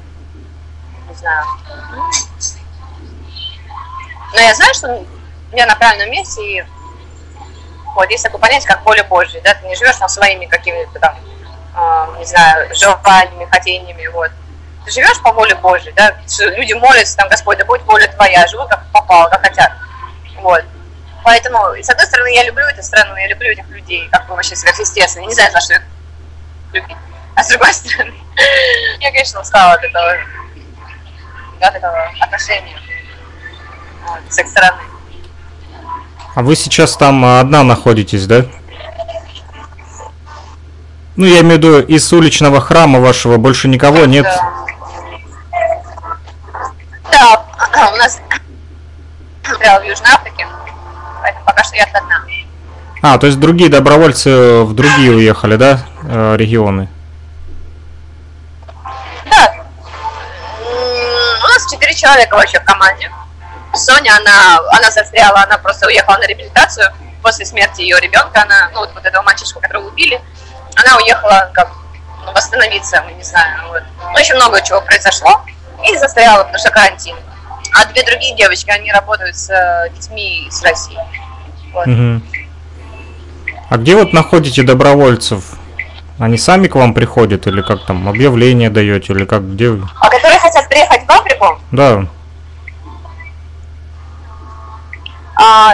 не знаю. Но я знаю, что я на правильном месте, и вот есть такое понятие, как воля Божья, да, ты не живешь там своими какими-то там, э, не знаю, желаниями, хотениями, вот. Ты живешь по воле Божьей, да, люди молятся, там, Господь, да будет воля твоя, живут как попало, как хотят, вот. Поэтому, с одной стороны, я люблю эту страну, я люблю этих людей, как бы вообще сверхъестественно, я не знаю, за что их любить. А с другой стороны, [LAUGHS] я, конечно, устала от этого, от этого отношения вот, с их стороны. А вы сейчас там а, одна находитесь, да? Ну, я имею в виду, из уличного храма вашего больше никого нет. Да, [CLEARS THROAT] у нас [CLEARS THROAT] застрял в Южной Африке, поэтому пока что я одна. А, то есть другие добровольцы в другие уехали, да, э, регионы? Да, у нас четыре человека вообще в команде. Соня, она, она застряла, она просто уехала на реабилитацию после смерти ее ребенка, она, ну, вот, вот этого мальчишку, которого убили, она уехала как ну, восстановиться, мы не знаю, вот. Ну, еще много чего произошло, и застряла, потому что карантин. А две другие девочки, они работают с э, детьми из России. Вот. Мгм. А где вот находите добровольцев? Они сами к вам приходят или как там объявление даете или как где? А которые хотят приехать в Африку, Да. а,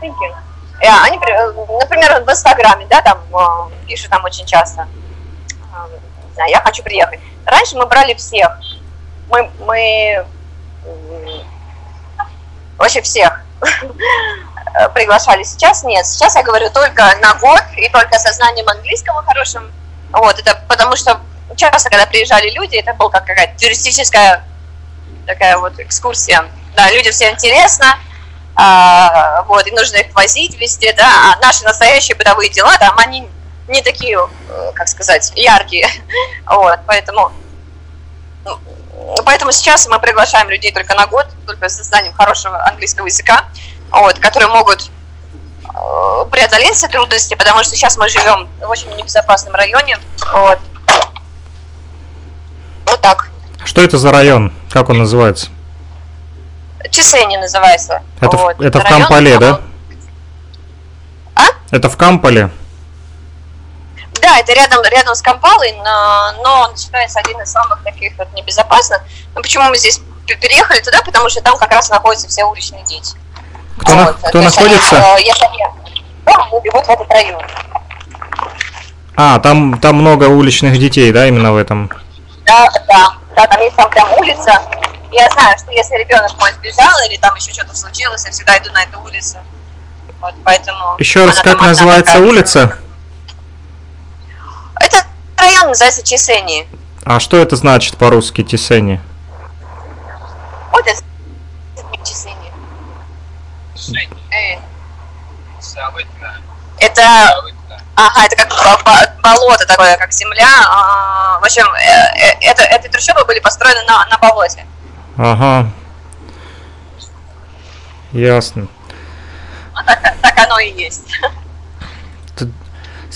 thank you. Э, они, э, например, в Инстаграме, да, там а, пишут там очень часто, я хочу приехать. Раньше мы брали всех, мы, мы вообще всех э, [LAUGHS] приглашали. Сейчас нет, сейчас я говорю только на год и только со знанием английского хорошим. Вот, это потому что часто, когда приезжали люди, это была как какая-то туристическая такая вот экскурсия. Да, людям все интересно, а, вот, и нужно их возить везде, да, а наши настоящие бытовые дела, там, они не такие, э, как сказать, яркие, [LAUGHS] вот, поэтому, ну, поэтому сейчас мы приглашаем людей только на год, только с знанием хорошего английского языка, вот, которые могут э, преодолеть все трудности, потому что сейчас мы живем в очень небезопасном районе, вот, вот так. Что это за район? Как он называется? Чесени называется. Это, в- вот. это в Район, Камполе, да? А? Это в Камполе. Да, это рядом, рядом с Кампалой, но, но он считается один из самых таких вот небезопасных. Но почему мы здесь переехали туда? Потому что там как раз находятся все уличные дети. Кто, на- Вот, кто то есть они, находится? э, если они они бегут в этот район. А, там, там много уличных детей, да, именно в этом. Да, да, да, там есть там прям улица. Я знаю, что если ребенок мой сбежал или там еще что-то случилось, я всегда иду на эту улицу. Вот, поэтому Еще раз, как называется такая. улица? Это район называется Чесени. А что это значит по-русски, Тисени? Вот это Чесени. Это, ага, это как бо- бо- болото такое, как земля. А, В общем, э, э, это, эти трущобы были построены на, на болоте. Ага. Ясно. Так, так оно и есть.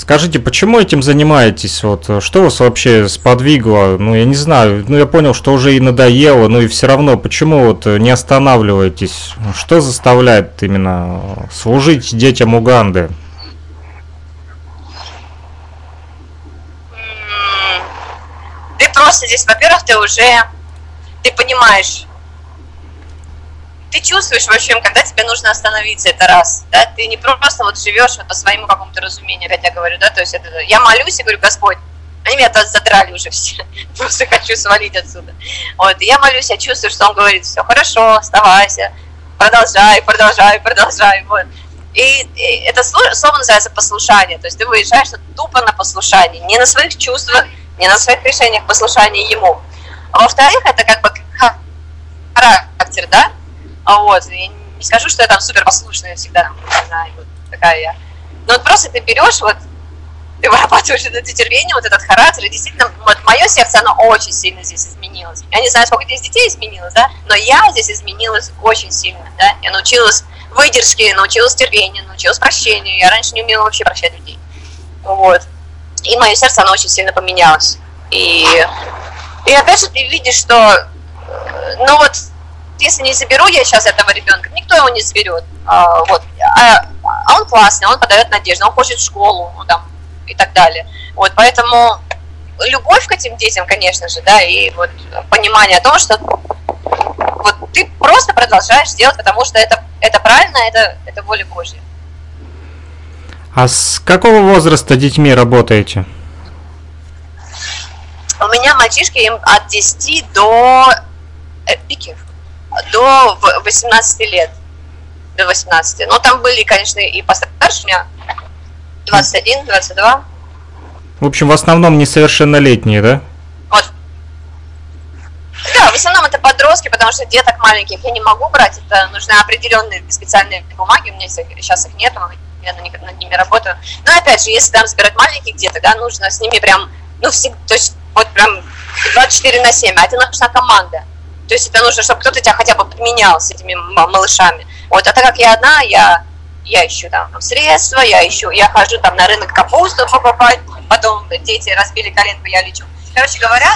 Скажите, почему этим занимаетесь? Вот э, что вас вообще сподвигло? Ну, я не знаю. Ну, я понял, что уже и надоело, но и все равно, почему вот э, не останавливаетесь? Что заставляет именно э, служить детям Уганды? Ты просто здесь, во-первых, ты уже, ты понимаешь, ты чувствуешь, в общем, когда тебе нужно остановиться, это раз, да, ты не просто вот живешь вот по своему какому-то разумению, опять я говорю, да, то есть это, я молюсь и говорю, Господь, они меня тут задрали уже все, [LAUGHS] просто хочу свалить отсюда. Вот, и я молюсь, я чувствую, что он говорит, все хорошо, оставайся, продолжай, продолжай, продолжай, вот. И, и это сло- слово называется послушание, то есть ты выезжаешь тупо на послушание, не на своих чувствах, не на своих решениях, послушание ему. А во-вторых, это как бы ха- характер, да, а вот, я не скажу, что я там супер послушная всегда, не знаю, вот такая я. Но вот просто ты берешь, вот, ты вырабатываешь это терпение, вот этот характер, и действительно, вот мое сердце, оно очень сильно здесь изменилось. Я не знаю, сколько здесь детей изменилось, да, но я здесь изменилась очень сильно, да, я научилась выдержке, научилась терпению, научилась прощению, я раньше не умела вообще прощать людей, вот. И мое сердце, оно очень сильно поменялось. И, и опять же ты видишь, что, э, ну вот, если не заберу я сейчас этого ребенка, никто его не заберет. А, вот. а, а он классный, он подает надежду, он хочет в школу, ну, там, и так далее. Вот, поэтому любовь к этим детям, конечно же, да, и вот понимание о том, что вот ты просто продолжаешь делать, потому что это, это правильно, это, это воля Божья. А с какого возраста детьми работаете? У меня мальчишки им от 10 до э, пики, до в- 18 лет. До 18. Но там были, конечно, и постарше меня 21, 22. В общем, в основном несовершеннолетние, да? Вот. Да, в основном это подростки, потому что деток маленьких я не могу брать. Это нужны определенные специальные бумаги. У меня сейчас их нету, я над ними работаю. Но опять же, если там забирать маленьких деток, да, нужно с ними прям, ну, всегда, то есть вот прям 24 на 7, а это нужна команда. То есть это нужно, чтобы кто-то тебя хотя бы подменял с этими малышами. Вот, а так как я одна, я, я ищу там средства, я ищу, я хожу там на рынок капусту покупать, потом дети разбили коленку, я лечу. Короче говоря,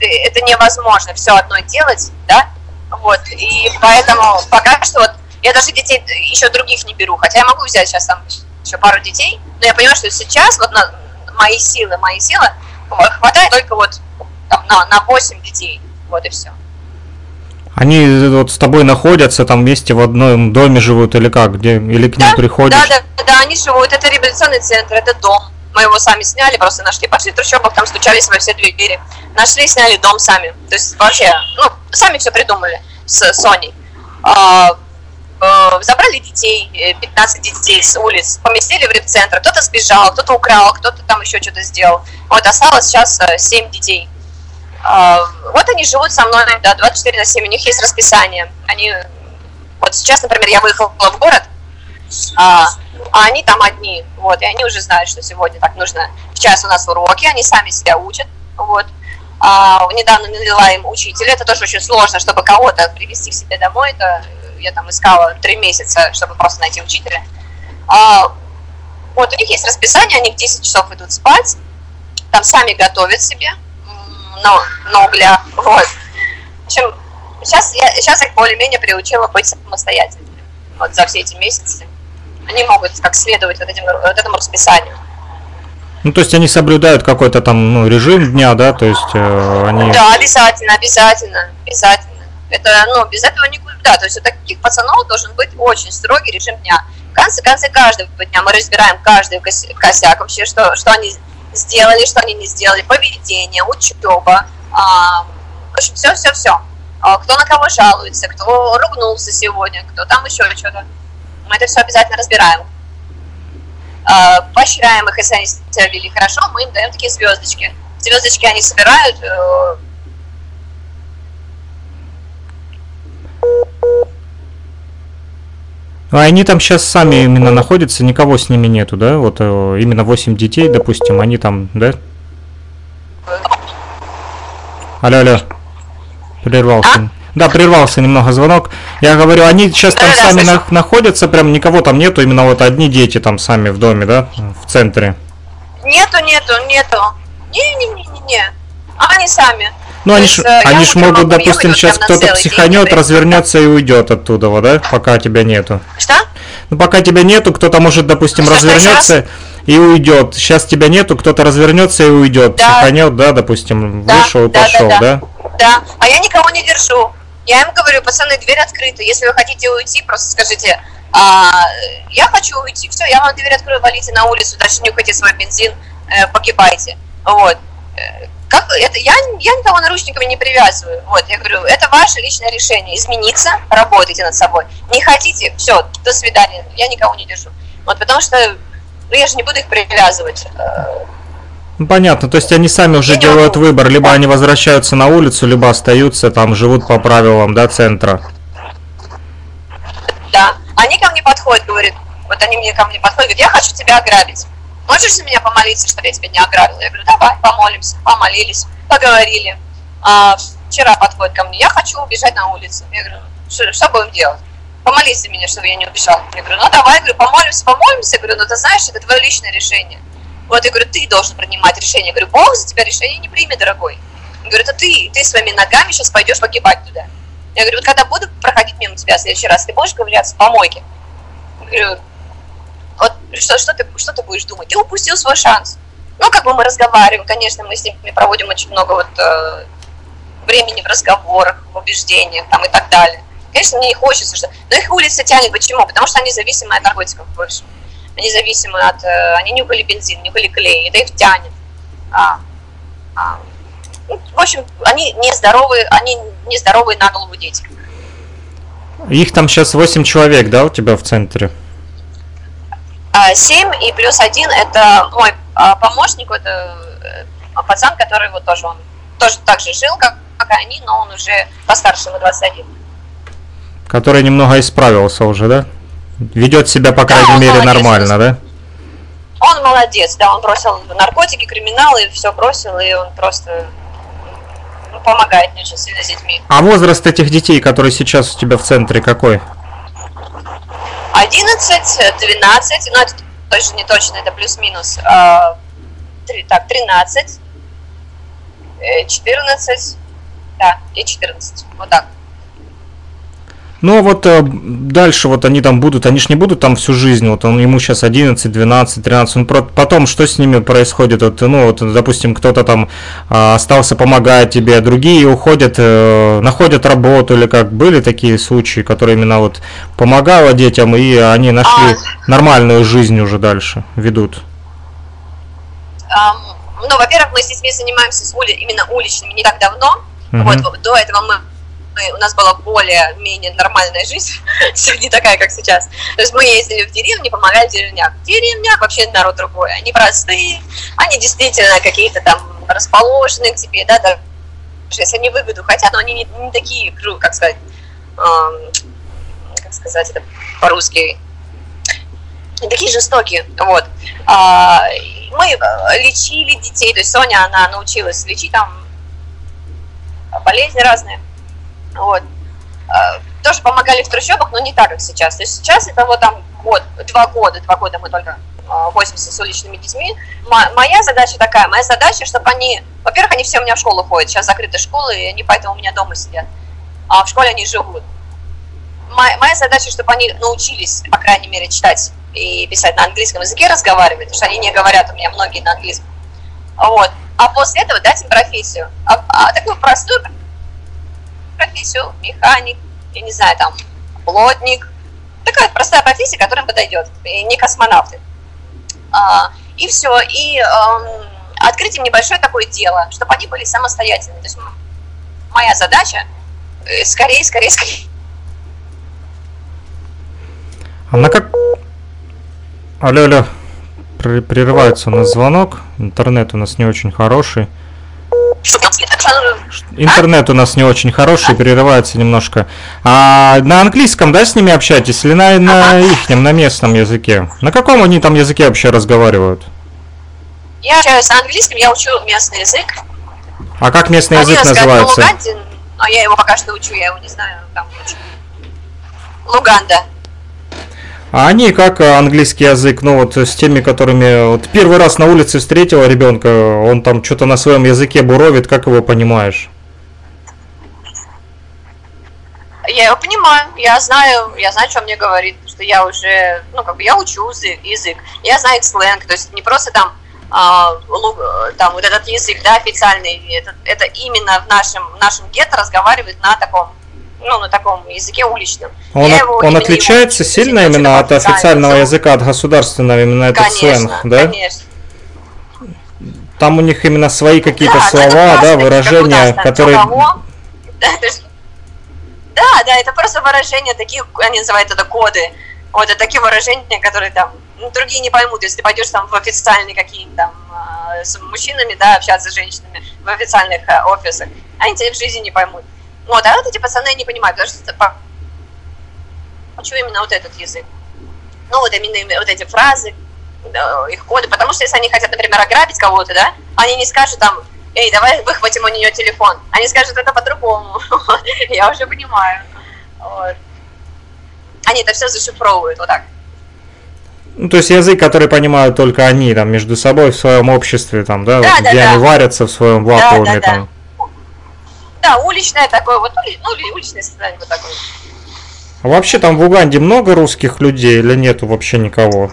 это невозможно все одно делать, да, вот, и поэтому пока что вот я даже детей еще других не беру, хотя я могу взять сейчас там еще пару детей, но я понимаю, что сейчас вот на мои силы, мои силы хватает только вот там, на, на 8 детей. Вот и все. Они э, вот с тобой находятся там вместе в одном доме живут или как? Где, или к ним Да, приходишь? да, да, да, они живут, это реабилитационный центр, это дом. Мы его сами сняли, просто нашли, пошли в трущобах, там стучались во все двери. Нашли, сняли дом сами. То есть вообще, ну, сами все придумали с Соней. А, забрали детей, э, 15 детей с улиц, поместили в реп-центр. Кто-то сбежал, кто-то украл, кто-то там еще что-то сделал. Вот осталось сейчас 7 детей. А, Вот они живут со мной, да, 24 на 7, у них есть расписание. Они, вот сейчас, например, я выехала в город, а, а они там одни, вот, и они уже знают, что сегодня так нужно. Сейчас у нас уроки, они сами себя учат, вот. А, недавно наняла им учителя, это тоже очень сложно, чтобы кого-то привести к себе домой, это я там искала три месяца, чтобы просто найти учителя. А, вот, у них есть расписание, они в 10 часов идут спать, там сами готовят себе на, на углях, вот. В общем, сейчас я, сейчас их более-менее приучила быть самостоятельными, вот за все эти месяцы они могут как следовать вот, этим, вот этому расписанию. Ну, то есть они соблюдают какой-то там ну, режим дня, да, то есть э, они... Да, обязательно, обязательно, обязательно. Это, ну, без этого никуда. То есть у таких пацанов должен быть очень строгий режим дня. В конце, в конце каждого дня мы разбираем каждый кос- косяк вообще, что, что они сделали, что они не сделали, поведение, учеба, а, в общем, все-все-все. Кто на кого жалуется, кто ругнулся сегодня, кто там еще что-то. Мы это все обязательно разбираем. А, Поощряем их, если они себя вели хорошо, мы им даем такие звездочки. Звездочки они собирают, А они там сейчас сами именно находятся, никого с ними нету, да? Вот э, именно 8 детей, допустим, они там, да? Алло, алло. Прервался. Да, прервался немного звонок. Я говорю, они сейчас там Да-да-да, сами слышу. на- находятся, прям никого там нету, именно вот одни дети там сами в доме, да, в центре. Нету, нету, нету. Не-не-не-не-не. Они сами. Ну, они ж, э, они ж могут, допустим, сейчас кто-то психанет, развернется и уйдет оттуда, да, пока тебя нету. Что? Ну, пока тебя нету, кто-то может, допустим, развернется и уйдет. Сейчас тебя нету, кто-то развернется и уйдет. Да. Психанет, да, допустим, Да, вышел и да, да, пошел, да. да? Да. А я никого не держу. Я им говорю, пацаны, дверь открыта. Если вы хотите уйти, просто скажите, «А, я хочу уйти. Все, я вам дверь открою, валите на улицу, дальше нюхайте свой бензин, э, погибайте. Вот. Как это? Я, я никого наручниками не привязываю. Вот, я говорю, это ваше личное решение. Измениться, работайте над собой. Не хотите, все, до свидания. Я никого не держу. Вот, потому что ну, я же не буду их привязывать. Э, Ну, понятно, то есть они сами уже Я делают могу. выбор, либо они возвращаются на улицу, либо остаются там, живут по правилам, да, центра. Да. Они ко мне подходят, говорят, вот они мне ко мне подходят, говорят, я хочу тебя ограбить. Можешь за меня помолиться, чтобы я тебя не ограбила? Я говорю, давай, помолимся. Помолились, поговорили. А, вчера подходит ко мне, я хочу убежать на улицу. Я говорю, что, будем делать? Помолись за меня, чтобы я не убежала. Я говорю, ну давай, я говорю, помолимся, помолимся. Я говорю, ну ты знаешь, это твое личное решение. Вот я говорю, ты должен принимать решение. Я говорю, Бог за тебя решение не примет, дорогой. Я говорю, это ты, ты своими ногами сейчас пойдешь погибать туда. Я говорю, вот когда буду проходить мимо тебя в следующий раз, ты будешь ковыряться в помойке? Я говорю, вот что, что, ты, что ты будешь думать? Ты упустил свой шанс. Ну, как бы мы разговариваем, конечно, мы с ними проводим очень много вот э, времени в разговорах, в убеждениях там и так далее. Конечно, мне не хочется, что... Но их улица тянет. Почему? Потому что они зависимы от наркотиков больше. Они зависимы от... э, они нюхали бензин, нюхали клей, это их тянет. А, а, ну, в общем, они нездоровые, они нездоровые на голову дети. Их там сейчас 8 человек, да, у тебя в центре? А, Семь и плюс один это мой а, помощник, это э, пацан, который вот тоже он тоже так же жил, как, как и они, но он уже постарше, ему 21. Который немного исправился уже, да? Ведет себя, по крайней он мере, молодец, нормально, да? Он молодец, да, он бросил наркотики, криминал и все бросил, и он просто ну, помогает мне сильно с детьми. А возраст этих детей, которые сейчас у тебя в центре, какой? 11, 12, ну это точно не точно, это плюс-минус. а, так, 13, э, 14, да, и 14, вот так. А вот э, дальше вот они там будут, они ж не будут там всю жизнь, вот он, ему сейчас 11, 12, 13, он про- потом что с ними происходит, вот, ну вот, допустим, кто-то там а, остался помогать тебе, а другие уходят, э, находят работу или как, были такие случаи, которые именно вот помогала детям, и они нашли нормальную жизнь уже дальше, ведут. Ам, ну, во-первых, мы с детьми занимаемся с ули- именно уличными не так давно. Мгм. Вот в- до этого мы, мы- у нас была более-менее нормальная жизнь, [LAUGHS] не такая, как сейчас. То есть мы ездили в деревню, помогали. В деревнях вообще народ другой. Они простые, они действительно какие-то там расположены к тебе, да, даже если они выгоду хотят, но они не, не такие, кру- как сказать, ам, как сказать это по-русски, не такие жестокие, вот. А, мы э, лечили детей, то есть Соня, она научилась лечить там болезни разные, вот. А, Тоже помогали в трущобах, но не так, как сейчас. То есть сейчас это вот там год, два года, два года мы только а, возимся с уличными детьми. Мо- Моя задача такая, моя задача, чтобы они, во-первых, они все у меня в школу ходят, сейчас закрыты школы, и они поэтому у меня дома сидят, а в школе они живут. Моя, моя задача, чтобы они научились, по крайней мере, читать и писать на английском языке, разговаривать, потому что они не говорят у меня многие на английском. Вот. А после этого дать им профессию. А, а такую простую профессию, механик, я не знаю, там, плотник. Такая простая профессия, которая им подойдет. И не космонавты. А, и все. И эм, открыть им небольшое такое дело, чтобы они были самостоятельны. То есть моя задача э, скорее, скорее, скорее А на как... Алло, алло, Пр- прерывается у нас звонок, интернет у нас не очень хороший. Интернет у нас не очень хороший, прерывается немножко. А на английском, да, с ними общаетесь или на, на ихнем, на местном языке? На каком они там языке вообще разговаривают? Я общаюсь на английском, я учу местный язык. А как местный язык Хотела сказать называется? Луганде, но я его пока что учу, я его не знаю, там учу. Луганда. А они как э, английский язык, ну вот с теми, которыми вот первый раз на улице встретила ребенка, он там что-то на своем языке буровит, как его понимаешь? Я его понимаю, я знаю, я знаю, что мне говорит, что я уже, ну, как бы я учу язык, я знаю сленг, то есть не просто там, а, там вот этот язык, да, официальный, это, это именно в нашем, в нашем гетто разговаривают на таком, ну, на таком языке уличном. Он, Я его он отличается его сильно именно от официального язык. языка, от государственного, именно этот Конечно, сленг, да? конечно. Там у них именно свои какие-то Да, слова, да, выражения, которые... Да, Да, да, это просто выражения, такие, они называют это коды. Вот, это такие выражения, которые там ну, другие не поймут. Если ты пойдешь там в официальные какие-то там а, с мужчинами, да, общаться с женщинами в официальных а, офисах, они тебя в жизни не поймут. Вот, а вот эти пацаны не понимают, потому что по- учу именно вот этот язык. Ну, вот именно вот эти фразы, их коды, потому что если они хотят, например, ограбить кого-то, да, они не скажут там, эй, давай выхватим у нее телефон. Они скажут это по-другому. [LAUGHS] Я уже понимаю. Вот. Они это все зашифровывают вот так. Ну, то есть язык, который понимают только они, там, между собой, в своем обществе, там, да, Да, вот да, где да. они варятся в своем вакууме, да, да. там. Да, уличное такое вот, ну, ули- уличное создание вот такое. А вообще там в Уганде много русских людей или нету вообще никого?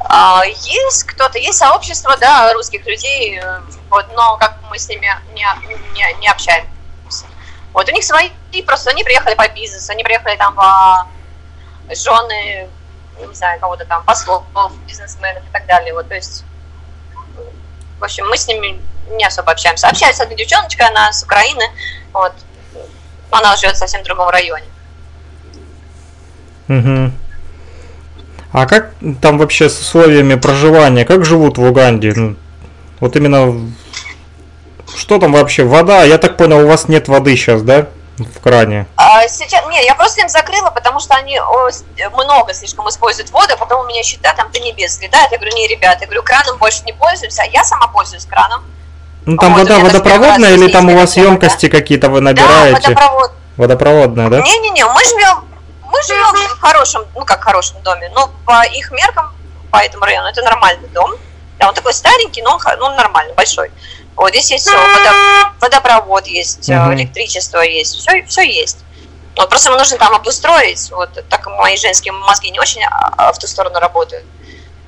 А, есть кто-то, есть сообщество, да, русских людей, э, вот, но как мы с ними не, не, не общаемся. Вот у них свои, просто они приехали по бизнесу, они приехали там по жены, не знаю, кого-то там, послов, бизнесменов и так далее. Вот, то есть, в общем, мы с ними не особо общаемся. Общается одна девчоночка, она с Украины, вот, она живет в совсем другом районе. Угу. А как там вообще с условиями проживания? Как живут в Уганде? Ну, Вот именно что там вообще? Вода? Я так понял, у вас нет воды сейчас, да? В кране. А, сейчас, не, я просто им закрыла, потому что они о, много слишком используют воду, а потом у меня счета там до небес летают. Я говорю, не, ребята, я говорю, краном больше не пользуемся, а я сама пользуюсь краном. Ну там Вот, вода водопроводная или там у вас да. емкости какие-то вы Да, набираете? водопровод. Водопроводная, да? Не-не-не, мы живем, мы живем в хорошем, ну как хорошем доме, но по их меркам, по этому району, это нормальный дом. Да, он такой старенький, но он, х- ну, он нормальный, большой. Вот здесь есть все, водопровод есть, Мгм. электричество есть, все, все есть. Вот, просто ему нужно там обустроить, вот, так мои женские мозги не очень а, в ту сторону работают.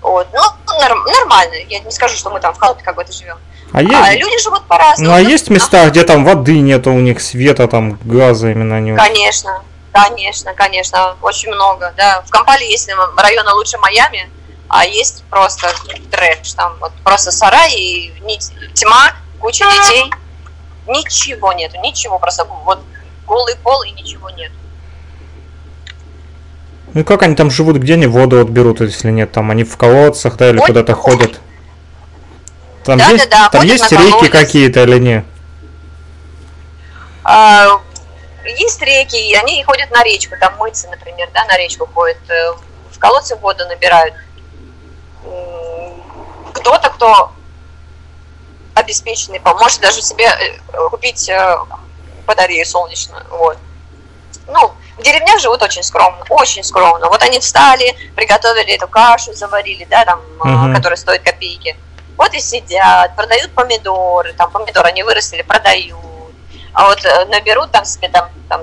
Вот, ну, норм- нормально, я не скажу, что мы там в халупе какой-то живем. А А есть, люди живут по-разному. ну а есть места, где там воды нету у них, света, там газа именно не... Конечно, конечно, конечно, очень много, да. В Кампале есть районы лучше Майами, а есть просто трэш, там вот просто сарай и тьма, куча детей, ничего нету, ничего, просто вот голый пол и ничего нет. Ну как они там живут, где они воду вот берут, если нет, там они в колодцах, да, или куда-то ходят? Там Да, есть, да, да, там есть реки какие-то или нет? А, есть реки, и они ходят на речку, там мыться, например, да, на речку ходят, э, в колодце воду набирают. Кто-то, кто обеспеченный, по- может даже себе э, купить э, батарею солнечную, вот. Ну, в деревнях живут очень скромно, очень скромно. Вот они встали, приготовили эту кашу, заварили, да, там, Мгм. которая стоит копейки. Вот и сидят, продают помидоры, там помидоры они вырастили, продают. А вот э, наберут там себе там, там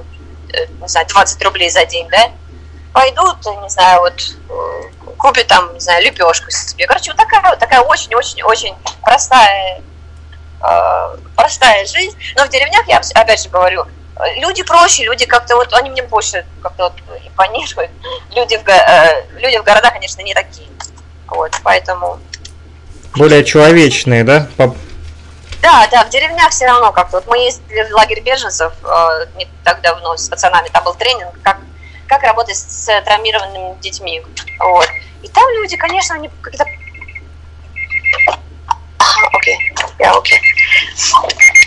э, не знаю, 20 рублей за день, да, пойдут, не знаю, вот э, купят там, не знаю, лепешку себе. Короче, вот такая вот такая очень-очень-очень простая э, простая жизнь. Но в деревнях, я опять же говорю, люди проще, люди как-то вот, они мне больше как-то вот импонируют. Люди в, э, люди в городах, конечно, не такие. Вот, поэтому... Более человечные, да? По- Да, да, в деревнях все равно как-то. Вот мы ездили в лагерь беженцев э, не так давно с пацанами, там был тренинг, как, как работать с травмированными детьми. Вот. И там люди, конечно, они как-то... [COUGHS] Окей, я окей.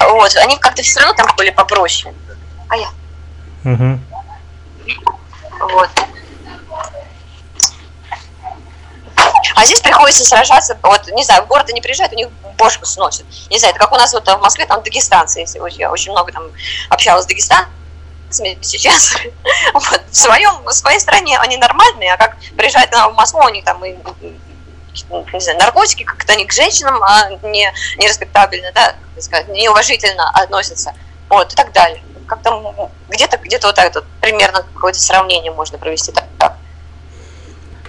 Вот, они как-то все равно там были попроще. А я, Мгм. вот. А здесь приходится сражаться, вот, не знаю, в город они приезжают, у них бошку сносят. Не знаю, это как у нас вот в Москве, там дагестанцы, если я очень много там общалась с дагестанцами сейчас. [LAUGHS] Вот, в, своем, в своей стране они нормальные, а как приезжают в Москву, у них там и, не знаю, наркотики, как-то они к женщинам а, не, не респектабельно, да, сказать, неуважительно относятся, вот, и так далее. Как-то м, где-то где-то вот так вот примерно какое-то сравнение можно провести так. так.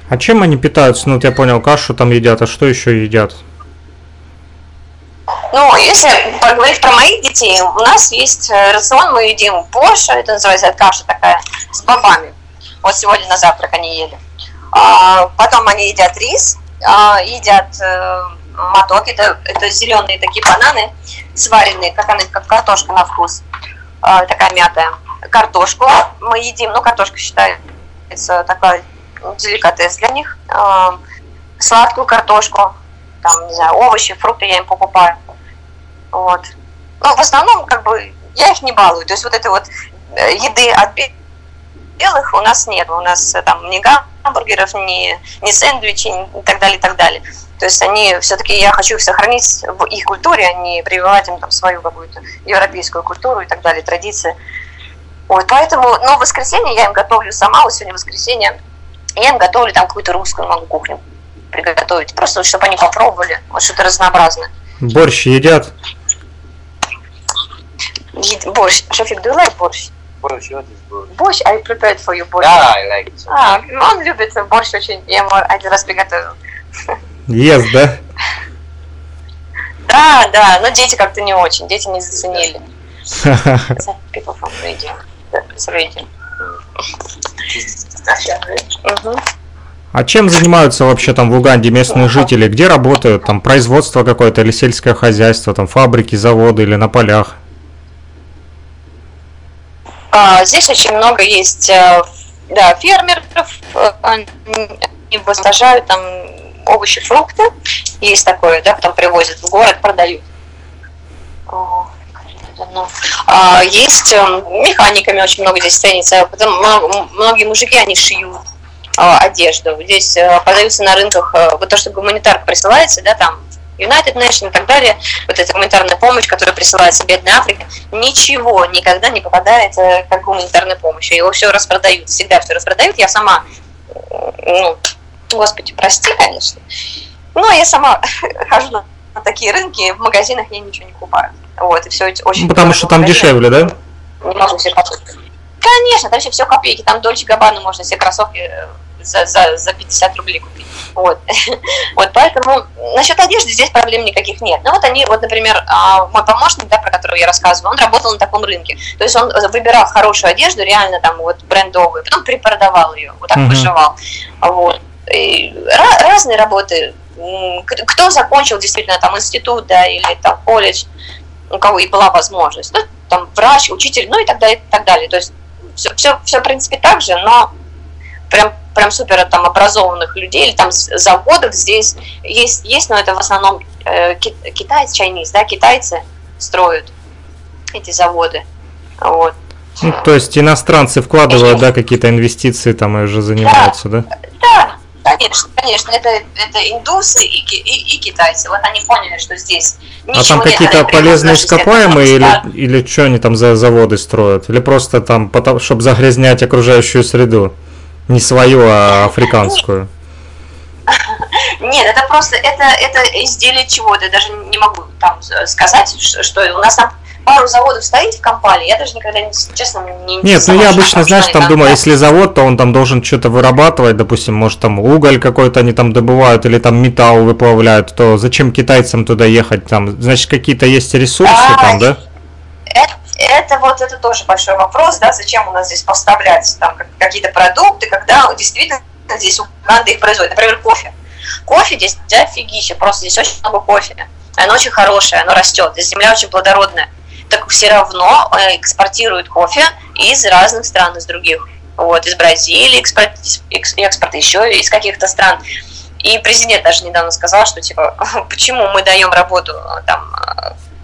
А чем они питаются? Ну, вот я понял, кашу там едят, а что еще едят? Ну, если поговорить про моих детей, у нас есть э, рацион, мы едим борщ, это называется каша такая, с бобами. Вот сегодня на завтрак они ели. А, потом они едят рис, а, едят э, моток, это, это зеленые такие бананы, сваренные, как, они, как картошка на вкус, такая мятая. Картошку мы едим, ну, картошка считается такая деликатес для них. А, сладкую картошку, там, не знаю, овощи, фрукты я им покупаю. Вот. Ну, в основном, как бы, я их не балую. То есть вот этой вот э, еды от бе- белых у нас нет. У нас э, там ни гамбургеров, ни, ни сэндвичей и так далее, и так далее. То есть они все-таки, я хочу их сохранить в их культуре, а не прививать им там свою какую-то европейскую культуру и так далее, традиции. Вот, поэтому, но в воскресенье я им готовлю сама, вот сегодня воскресенье, я им готовлю там какую-то русскую могу кухню приготовить, просто вот, чтобы они попробовали, вот что-то разнообразное. Борщ едят? Ед- Борщ. Шафик, do you like борщ? Борщ, what is борщ? Борщ, I prepared for you борщ. Yeah, I like it. А, он любит борщ очень, я ему один раз приготовила. [LAUGHS] Ест, да? Да, да, но дети как-то не очень, дети не заценили. People from radio. It's radio. Мгм. А чем занимаются вообще там в Уганде местные жители? Где работают? Там производство какое-то или сельское хозяйство, там фабрики, заводы или на полях? А, Здесь очень много есть э, да, фермеров, э, они сажают там овощи, фрукты. Есть такое, да, потом привозят в город, продают. Ну, а, Есть э, механиками очень много здесь ценится. Потом многие мужики, они шьют а, одежду. Здесь э, продаются на рынках э, вот то, что гуманитарка присылается, да, там United Nations и так далее, вот эта гуманитарная помощь, которая присылается Бедной Африке, ничего никогда не попадает э, как гуманитарная помощь. Его все распродают, всегда все распродают. Я сама, ну, господи, прости, конечно. Но я сама [LAUGHS] хожу на на такие рынки, в магазинах я ничего не покупаю. Вот, и все очень Ну, потому что там дешевле, да? Не могу себе позволить. Конечно, там вообще все копейки, там Дольче Габбану можно себе кроссовки э, за, за, за 50 рублей купить. Вот. [LAUGHS] вот, поэтому насчет одежды здесь проблем никаких нет. Ну вот они, вот, например, а, мой помощник, да, про которого я рассказывала, он работал на таком рынке. То есть он выбирал хорошую одежду, реально там вот брендовую, потом перепродавал ее, вот так Мгм. выживал. Вот. Разные работы. Кто закончил действительно там институт, да, или там колледж, у кого и была возможность, ну, там врач, учитель, ну и так далее, и так далее. То есть все, все, все в принципе так же, но прям прям супер там образованных людей или там заводов здесь есть, есть, но это в основном э, ки- китайцы, чайниз, да, китайцы строят эти заводы. Вот. Ну, то есть иностранцы вкладывают, да, какие-то инвестиции там и уже занимаются, да? Да, конечно, конечно, это, это индусы и, и, и китайцы. Вот они поняли, что здесь А там какие-то полезные ископаемые или, или что они там за заводы строят? Или просто там, чтобы загрязнять окружающую среду? Не свою, а африканскую. [LAUGHS] Нет, это просто это, это изделие чего-то. Я даже не могу там сказать, что у нас там пару заводов стоит в Кампале. Я даже никогда, не, честно, не Нет, ну я обычно, знаешь, там думаю, да. если завод, то он там должен что-то вырабатывать, допустим, может там уголь какой-то они там добывают или там металл выплавляют, то зачем китайцам туда ехать там? Значит, какие-то есть ресурсы Да, там, да? Это, это вот это тоже большой вопрос, да, зачем у нас здесь поставлять там как- какие-то продукты, когда действительно здесь Уганда их производит. Например, кофе. Кофе здесь офигище, просто здесь очень много кофе. Оно очень хорошее, оно растет, здесь земля очень плодородная. Так все равно э, экспортируют кофе из разных стран, из других. Вот, из Бразилии экспорт, экс- экспорт еще из каких-то стран. И президент даже недавно сказал, что типа, [LAUGHS] почему мы даем работу э, там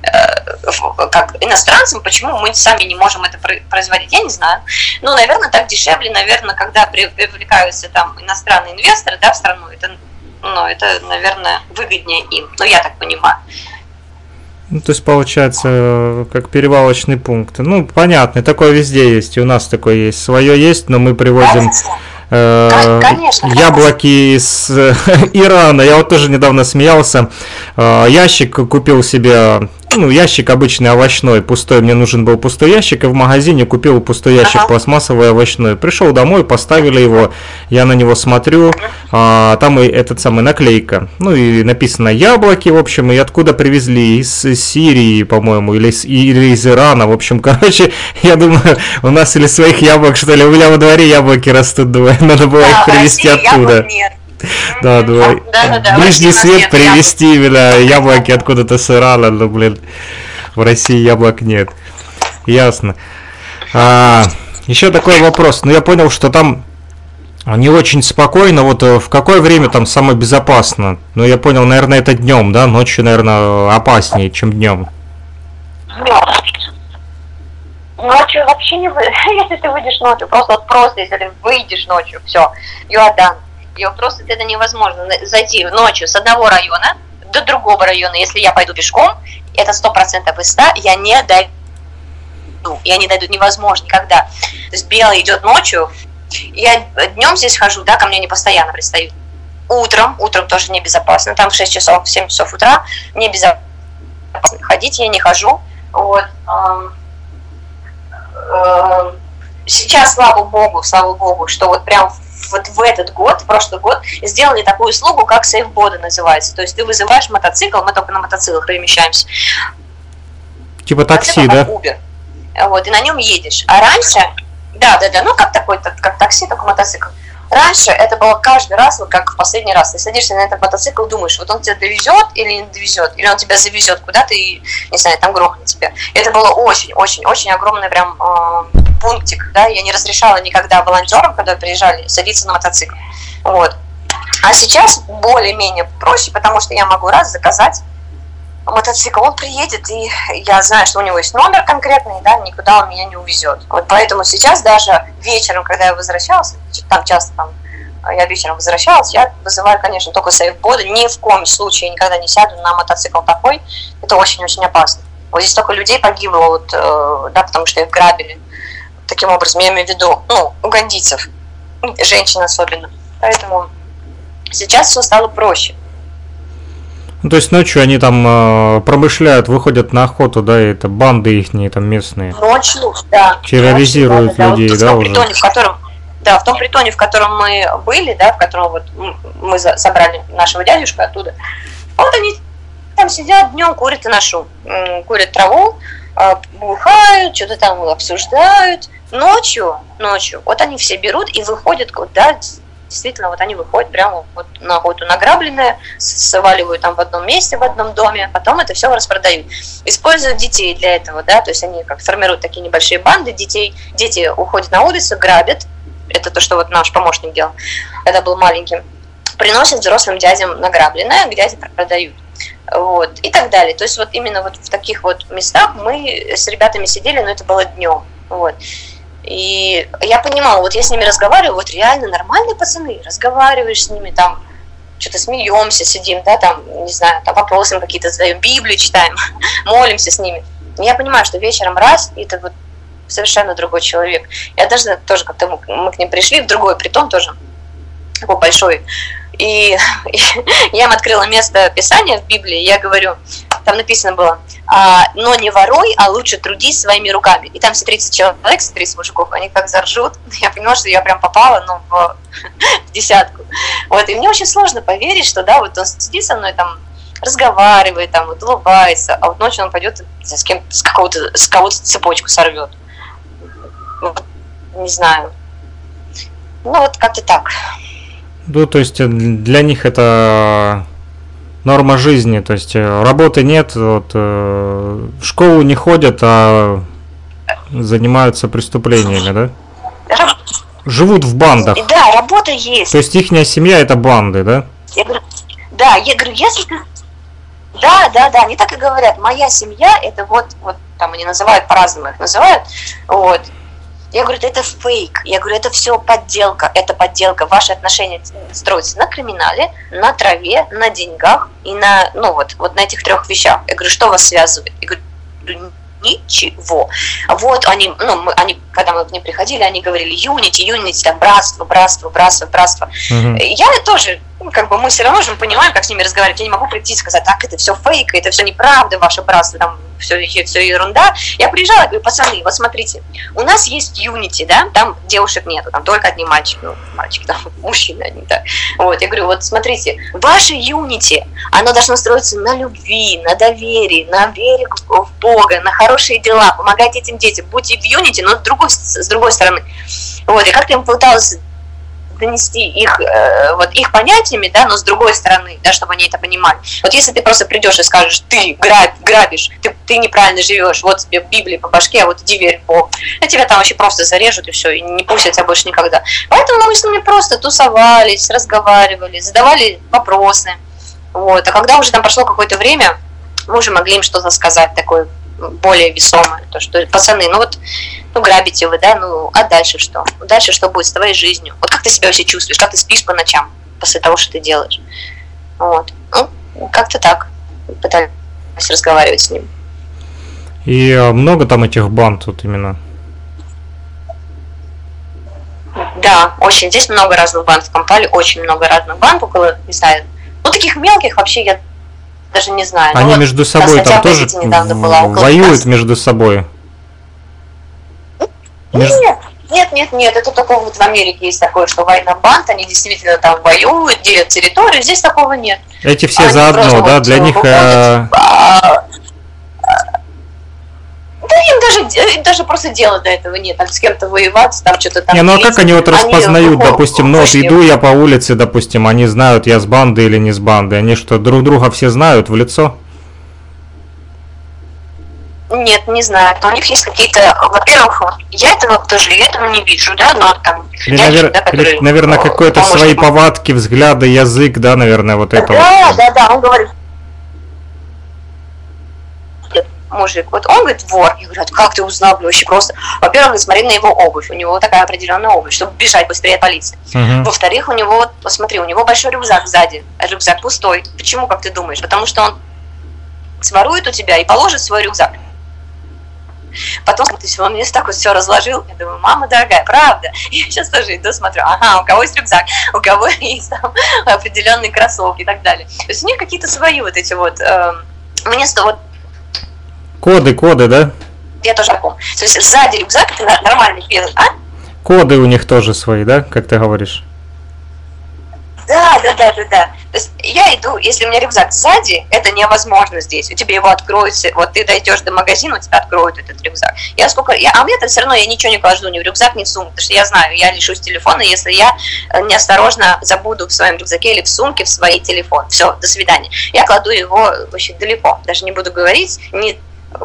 э, как иностранцам, почему мы сами не можем это про- производить, я не знаю. Ну, наверное, так дешевле, наверное, когда при- привлекаются там иностранные инвесторы, да, в страну, это, ну, это, наверное, выгоднее им. Ну, я так понимаю. Ну, то есть получается э, как перевалочный пункт. Ну, понятно, такое везде есть, и у нас такое есть. Свое есть, но мы привозим э, Кон- конечно. яблоки из э, [LAUGHS] Ирана. Я вот тоже недавно смеялся. Э, ящик купил себе, ну, ящик обычный овощной, пустой. Мне нужен был пустой ящик, и в магазине купил пустой ящик Ага. пластмассовый овощной. Пришел домой, поставили его, я на него смотрю, а, там и этот самый наклейка. Ну и написано яблоки, в общем, и откуда привезли? Из Сирии, по-моему, или из, или из Ирана. В общем, [LAUGHS] короче, я думаю, у нас или своих яблок, что ли, у меня во дворе яблоки растут, думаю, [LAUGHS] надо было Да, их привезти России яблок оттуда. нет. [LAUGHS] Да, Да-да-да, в ближний свет привезти именно яблоки откуда-то с Ирана, ну, блин, в России яблок нет. Ясно. А, еще такой вопрос. Ну, я понял, что там не очень спокойно. Вот э, в какое время там самое безопасно? Ну, я понял, наверное, это днем, да? Ночью, наверное, опаснее, чем днем. Ночью вообще не вы... [LAUGHS] Если ты выйдешь ночью, просто вот просто, если ты выйдешь ночью, все, Юадан. Ее просто это невозможно зайти ночью с одного района до другого района. Если я пойду пешком, это сто процентов из ста, я не дойду. Я не дойду, невозможно никогда. То есть белый идет ночью, я днем здесь хожу, да, ко мне не постоянно пристают. Утром, утром тоже небезопасно, там в 6 часов, в 7 часов утра небезопасно ходить, я не хожу. Вот. э, сейчас, слава богу, слава богу, что вот прям вот в этот год, в прошлый год, сделали такую услугу, как сейфбоды называется. То есть ты вызываешь мотоцикл, мы только на мотоциклах перемещаемся. Типа такси, Мотоцикл да? как Uber. Вот, и на нем едешь. А раньше, да, да, да, ну как такой, так- как такси, только мотоцикл. Раньше это было каждый раз, вот как в последний раз. Ты садишься на этот мотоцикл, думаешь, вот он тебя довезет или не довезет, или он тебя завезет куда-то и, не знаю, там грохнет тебя. Это было очень-очень-очень огромный прям э, пунктик, да, я не разрешала никогда волонтерам, когда приезжали, садиться на мотоцикл. Вот. А сейчас более-менее проще, потому что я могу раз заказать мотоцикл, он приедет, и я знаю, что у него есть номер конкретный, да, никуда он меня не увезет. Вот поэтому сейчас даже вечером, когда я возвращалась, там часто там я вечером возвращалась, я вызываю, конечно, только сейфбоды, ни в коем случае никогда не сяду на мотоцикл такой, это очень-очень опасно. Вот здесь столько людей погибло, вот, э, да, потому что их грабили. Таким образом, я имею в виду, ну, угандийцев, женщин особенно. Поэтому сейчас все стало проще. Ну, то есть ночью они там э, промышляют, выходят на охоту, да, и это банды их там местные. Ночью, да. Терроризируют Ночью, да, да, людей, вот в да, том уже? притоне, в котором, да, в том притоне, в котором мы были, да, в котором вот мы собрали нашего дядюшку оттуда. Вот они там сидят днем, курят и ношу. М, Курят траву, бухают, что-то там обсуждают. Ночью, ночью, вот они все берут и выходят куда Действительно, вот они выходят прямо вот на охоту награбленное, сваливают там в одном месте, в одном доме, потом это все распродают. Используют детей для этого, да, то есть они как формируют такие небольшие банды детей, дети уходят на улицу, грабят, это то, что вот наш помощник делал, когда был маленьким, приносят взрослым дядям награбленное, дяди продают. Вот, и так далее. То есть вот именно вот в таких вот местах мы с ребятами сидели, но это было днем. Вот. И я понимала, вот я с ними разговариваю, вот реально нормальные пацаны, разговариваешь с ними, там, что-то смеемся, сидим, да, там, не знаю, там вопросы какие-то задаем, Библию читаем, [LAUGHS] молимся с ними. Я понимаю, что вечером раз, и это вот совершенно другой человек. Я даже тоже как-то мы, мы к ним пришли, в другой притон тоже, такой большой. И, [LAUGHS] я им открыла место Писания в Библии, я говорю, там написано было, а, но не воруй, а лучше трудись своими руками. И там все 30 человек, 30 мужиков, они как заржут. [LAUGHS] Я поняла, что я прям попала ну, в, [LAUGHS] в десятку. Вот, и мне очень сложно поверить, что да, вот он сидит со мной там, разговаривает, там, вот, улыбается, а вот ночью он пойдет с кем с какого-то с кого-то цепочку сорвет. Вот, не знаю. Ну вот как-то так. Ну, то есть э, для них это норма жизни, то есть э, работы нет, вот, э, в школу не ходят, а занимаются преступлениями, да? Раб- Живут в бандах. Да, работа есть. То есть ихняя семья это банды, да? Я говорю, да, я говорю, если ты... Да, да, да, они так и говорят. Моя семья, это вот, вот там они называют по-разному их называют. Вот. Я говорю, это фейк. Я говорю, это все подделка. Это подделка. Ваши отношения строятся на криминале, на траве, на деньгах и на, ну вот, вот на этих трех вещах. Я говорю, что вас связывает? Я говорю, ничего. Вот они, ну, мы, они, когда мы к ним приходили, они говорили, юнити, юнити, там, братство, братство, братство, братство. Мгм. Я тоже, ну, как бы мы все равно же понимаем, как с ними разговаривать. Я не могу прийти и сказать, так, это все фейк, это все неправда, ваше братство, там все, все ерунда. Я приезжала, говорю, пацаны, вот смотрите, у нас есть юнити, да, там девушек нету, там только одни мальчики, ну, мальчики, там [LAUGHS] мужчины одни, да. Вот, я говорю, вот смотрите, ваше юнити, оно должно строиться на любви, на доверии, на вере в в Бога, на хорошие дела, помогать этим детям, будьте в юнити, но с другой, с другой стороны. Вот, и как-то им пыталась донести их, э, вот их понятиями, да, но с другой стороны, да, чтобы они это понимали. Вот если ты просто придешь и скажешь, ты граб, грабишь, ты, ты неправильно живешь, вот тебе Библия по башке, а вот иди верь в Бога. А тебя там вообще просто зарежут и все, и не пустят тебя больше никогда. Поэтому мы с ними просто тусовались, разговаривали, задавали вопросы. Вот. А когда уже там прошло какое-то время, мы уже могли им что-то сказать такое более весомое, то что пацаны, ну вот, ну грабите вы, да, ну а дальше что? Дальше что будет с твоей жизнью? Вот как ты себя вообще чувствуешь? Как ты спишь по ночам после того, что ты делаешь? Вот. Ну, как-то так. Пытались разговаривать с ним. И э, много там этих банд вот именно. Да, очень. Здесь много разных банд в Кампале, очень много разных банд, около, не знаю, ну таких мелких вообще я даже не знаю. Ну, Они вот между та собой там тоже была, воюют 15. между собой. Между- Нет, нет, нет, нет, это только вот в Америке есть такое, что война банд, они действительно там воюют, делят территорию, здесь такого нет. Эти все Они заодно, да? вот, Для них выходят, э, а, Да им даже, им даже просто дела до этого нет, там с кем-то воевать, там что-то там... Не, ну а как они вот Они распознают, выход- допустим, ну вот иду я по улице, допустим, они знают, я с банды или не с банды. Они что, друг друга все знают в лицо? Нет, не знаю. У них есть какие-то, во-первых, я этого тоже я этого не вижу, да, но там... Или, навер- да, или, которые, наверное, э, какое-то помощник свои повадки, взгляды, язык, да, наверное, вот это Да, вот. да, да, он говорит, мужик, вот он говорит, вор. Я говорю, «А как ты узнал, вообще просто. Во-первых, смотри на его обувь, у него такая определенная обувь, чтобы бежать быстрее от полиции. Мгм. Во-вторых, у него, вот, посмотри, у него большой рюкзак сзади, рюкзак пустой. Почему, как ты думаешь? Потому что он сворует у тебя и положит свой рюкзак. Потом то есть, он мне так вот все разложил. Я думаю, мама дорогая, правда. [LAUGHS] Я сейчас тоже иду, смотрю, ага, у кого есть рюкзак, у кого [LAUGHS] есть там определенные кроссовки и так далее. То есть у них какие-то свои вот эти вот... Э, мне вот Коды, коды, да? я тоже таком. То есть сзади рюкзак это нормальный белый, а? Коды у них тоже свои, да, как ты говоришь? Да, да, да, да, да. То есть я иду, если у меня рюкзак сзади, это невозможно здесь. У тебя его откроют, вот ты дойдешь до магазина, у тебя откроют этот рюкзак. Я сколько, я, а мне-то все равно я ничего не кладу ни в рюкзак, ни в сумку, потому что я знаю, я лишусь телефона, если я э, неосторожно забуду в своем рюкзаке или в сумке в свой телефон. Все, до свидания. Я кладу его вообще далеко, даже не буду говорить, ни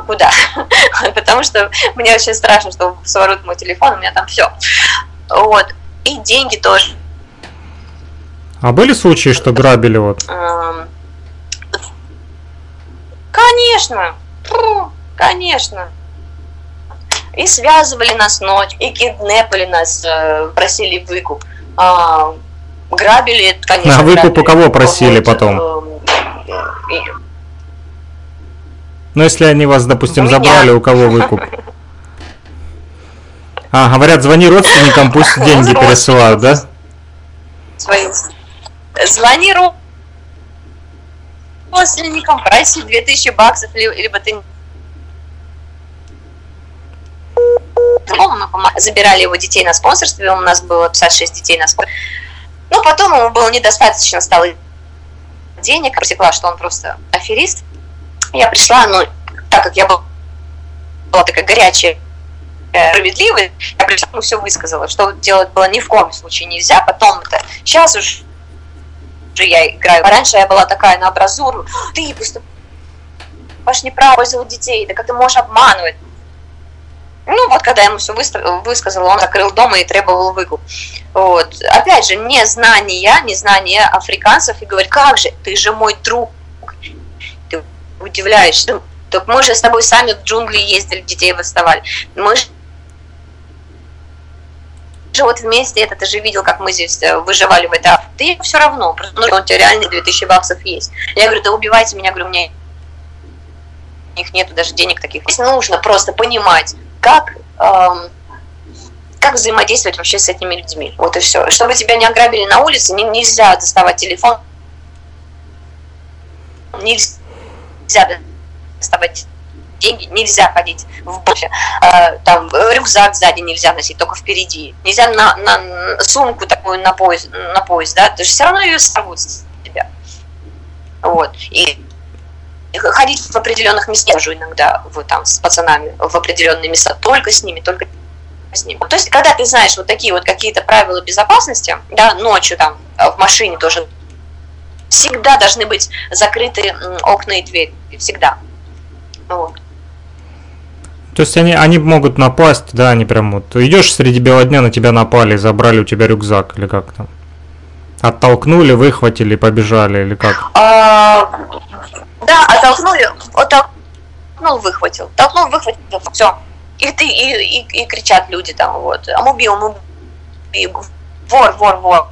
куда, [LAUGHS] потому что мне вообще страшно, что своруют мой телефон, у меня там все. Вот. И деньги тоже. А были случаи, что грабили вот? Эм, Конечно, конечно. И связывали нас ночь, и киднепали нас, э, просили выкуп. А, Грабили, конечно. А выкуп у кого просили потом? Ну, если они вас, допустим, меня. забрали, у кого выкуп? А, говорят, звони родственникам, пусть [LAUGHS] деньги пересылают, да? Звони родственникам, проси 2000 баксов, ли- либо ты мы забирали его детей на спонсорстве, у нас было 56 детей на спонсорстве. Ну, потом ему было недостаточно стало денег, просекла, что он просто аферист. Я пришла, ну, так как я была, такая горячая, э, справедливая, я пришла, ему все высказала, что делать было ни в коем случае нельзя, потом это, сейчас уж уже я играю. Раньше я была такая на образуру, ты поступаешь неправильно, пользовал детей, да как ты можешь обманывать? Ну, вот когда я ему все высказала, он закрыл дома и требовал выкуп. Вот. Опять же, незнание, незнание африканцев, и говорит, как же, ты же мой друг. Удивляешься. Ну, Так мы же с тобой сами в джунгли ездили, детей восставали. Мы же вот вместе это, ты же видел, как мы здесь э, выживали в Африке. Ты все равно, просто ну, у тебя реально 2000 баксов есть. Я говорю, да убивайте меня, говорю, у меня них нету даже денег таких. Здесь нужно просто понимать, как, эм, как взаимодействовать вообще с этими людьми. Вот и все. Чтобы тебя не ограбили на улице, не, нельзя доставать телефон, нельзя доставать деньги, нельзя ходить в бофе, э, там рюкзак сзади нельзя носить, только впереди. Нельзя на, на сумку такую на пояс, на пояс, да, ты же все равно ее сорвут с тебя. Вот. И ходить в определенных местах хожу иногда вот там с пацанами в определенные места, только с ними, только с ними. То есть, когда ты знаешь вот такие вот какие-то правила безопасности, да, ночью там в машине тоже всегда должны быть закрыты окна и двери, всегда. Вот. То есть они, они могут напасть, да, они прям вот... Идешь среди бела дня, на тебя напали, забрали у тебя рюкзак, или как там? Оттолкнули, выхватили, побежали, или как? А, да, оттолкнули, оттолкнул, выхватил, толкнул, выхватил, все. И ты, и, и, и кричат люди там, вот, а мы убил, мы убил, вор, вор, вор.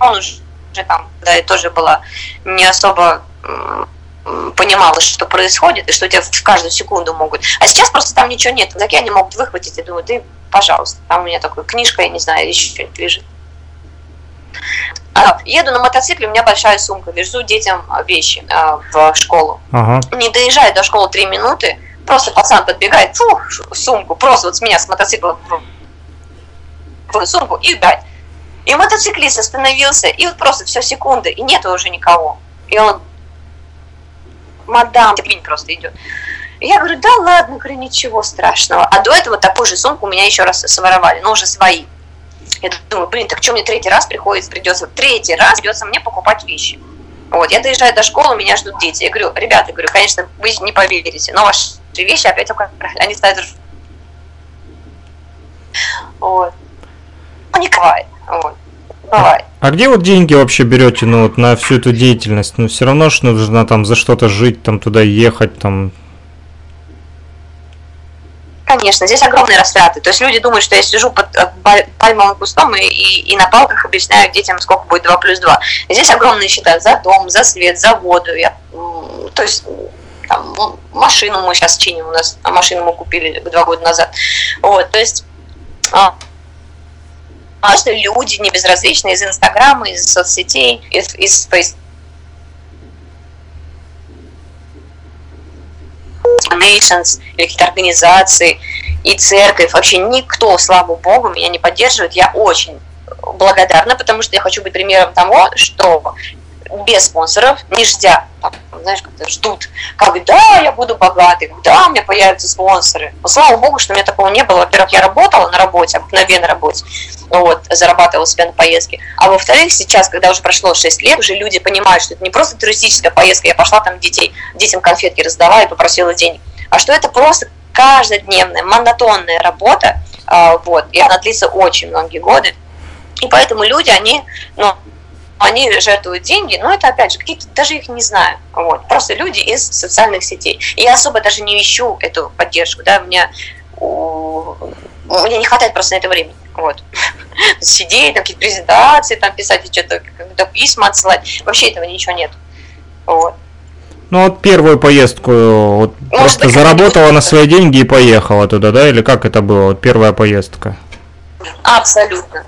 Он уже там, да, и тоже была не особо понимала, что происходит, и что тебя в каждую секунду могут. А сейчас просто там ничего нет, так они могут выхватить, и думаю, ты, пожалуйста, там у меня такая книжка, я не знаю, еще что-нибудь лежит. А, еду на мотоцикле, у меня большая сумка, везу детям вещи а, в школу. Ага. Не доезжаю до школы три минуты, просто пацан подбегает, фу, сумку, просто вот с меня с мотоцикла в, сумку и убегает. И мотоциклист остановился, и вот просто все секунды, и нету уже никого. И он, мадам, блин, просто идет. Я говорю, да ладно, говорю, ничего страшного. А до этого такую же сумку у меня еще раз своровали, но уже свои. Я думаю, блин, так что мне третий раз приходится, придется, третий раз придется мне покупать вещи. Вот, я доезжаю до школы, меня ждут дети. Я говорю, ребята, говорю, конечно, вы не поверите, но ваши вещи опять. Они стоят Вот. Ну, не бывает. Вот. Бывает. А где вот деньги вообще берете, ну вот на всю эту деятельность? Ну все равно ж нужно там за что-то жить, там туда ехать, там. Конечно, здесь огромные растраты. То есть люди думают, что я сижу под э, паль- пальмовым кустом и, и, и на палках объясняю детям, сколько будет 2 плюс 2. Здесь огромные счета за дом, за свет, за воду. Я, то есть там, ну, машину мы сейчас чиним, у нас машину мы купили два года назад. Вот, то есть Просто люди не безразличные из Инстаграма, из соцсетей, из, из Face- Nations или какие-то организации и церковь. Вообще никто, слава богу, меня не поддерживает. Я очень благодарна, потому что я хочу быть примером того, что без спонсоров, не ждя, там, знаешь, как-то ждут, когда я буду богатый, когда у меня появятся спонсоры. Но, слава богу, что у меня такого не было. Во-первых, я работала на работе, обыкновенной работе, вот, зарабатывала себе на поездки. А во-вторых, сейчас, когда уже прошло 6 лет, уже люди понимают, что это не просто туристическая поездка, я пошла там детей, детям конфетки раздавала и попросила денег, а что это просто каждодневная, монотонная работа, а, вот, и она длится очень многие годы. И поэтому люди, они, ну, они жертвуют деньги, но это опять же какие-то, даже их не знаю, вот, просто люди из социальных сетей. И я особо даже не ищу эту поддержку, да, у меня, у, меня не хватает просто на это времени, вот. [LAUGHS] Сидеть, там, какие-то презентации там писать, что-то, письма отсылать, вообще этого ничего нет, вот. Ну вот первую поездку вот Может просто быть, заработала на свои деньги и поехала туда, да? Или как это было? Вот первая поездка. Абсолютно.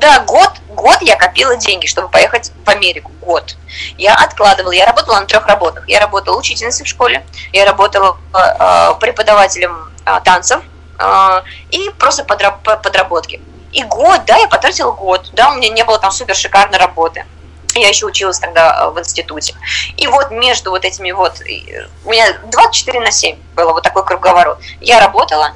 Да, год, год я копила деньги, чтобы поехать в Америку. Год. Я откладывала, я работала на трех работах. Я работала учительницей в школе, я работала э, преподавателем э, танцев э, и просто подраб- по- подработки. И год, да, я потратила год. Да, у меня не было там супер шикарной работы. Я еще училась тогда в институте. И вот между вот этими вот... У меня 24 на 7 было вот такой круговорот. Я работала,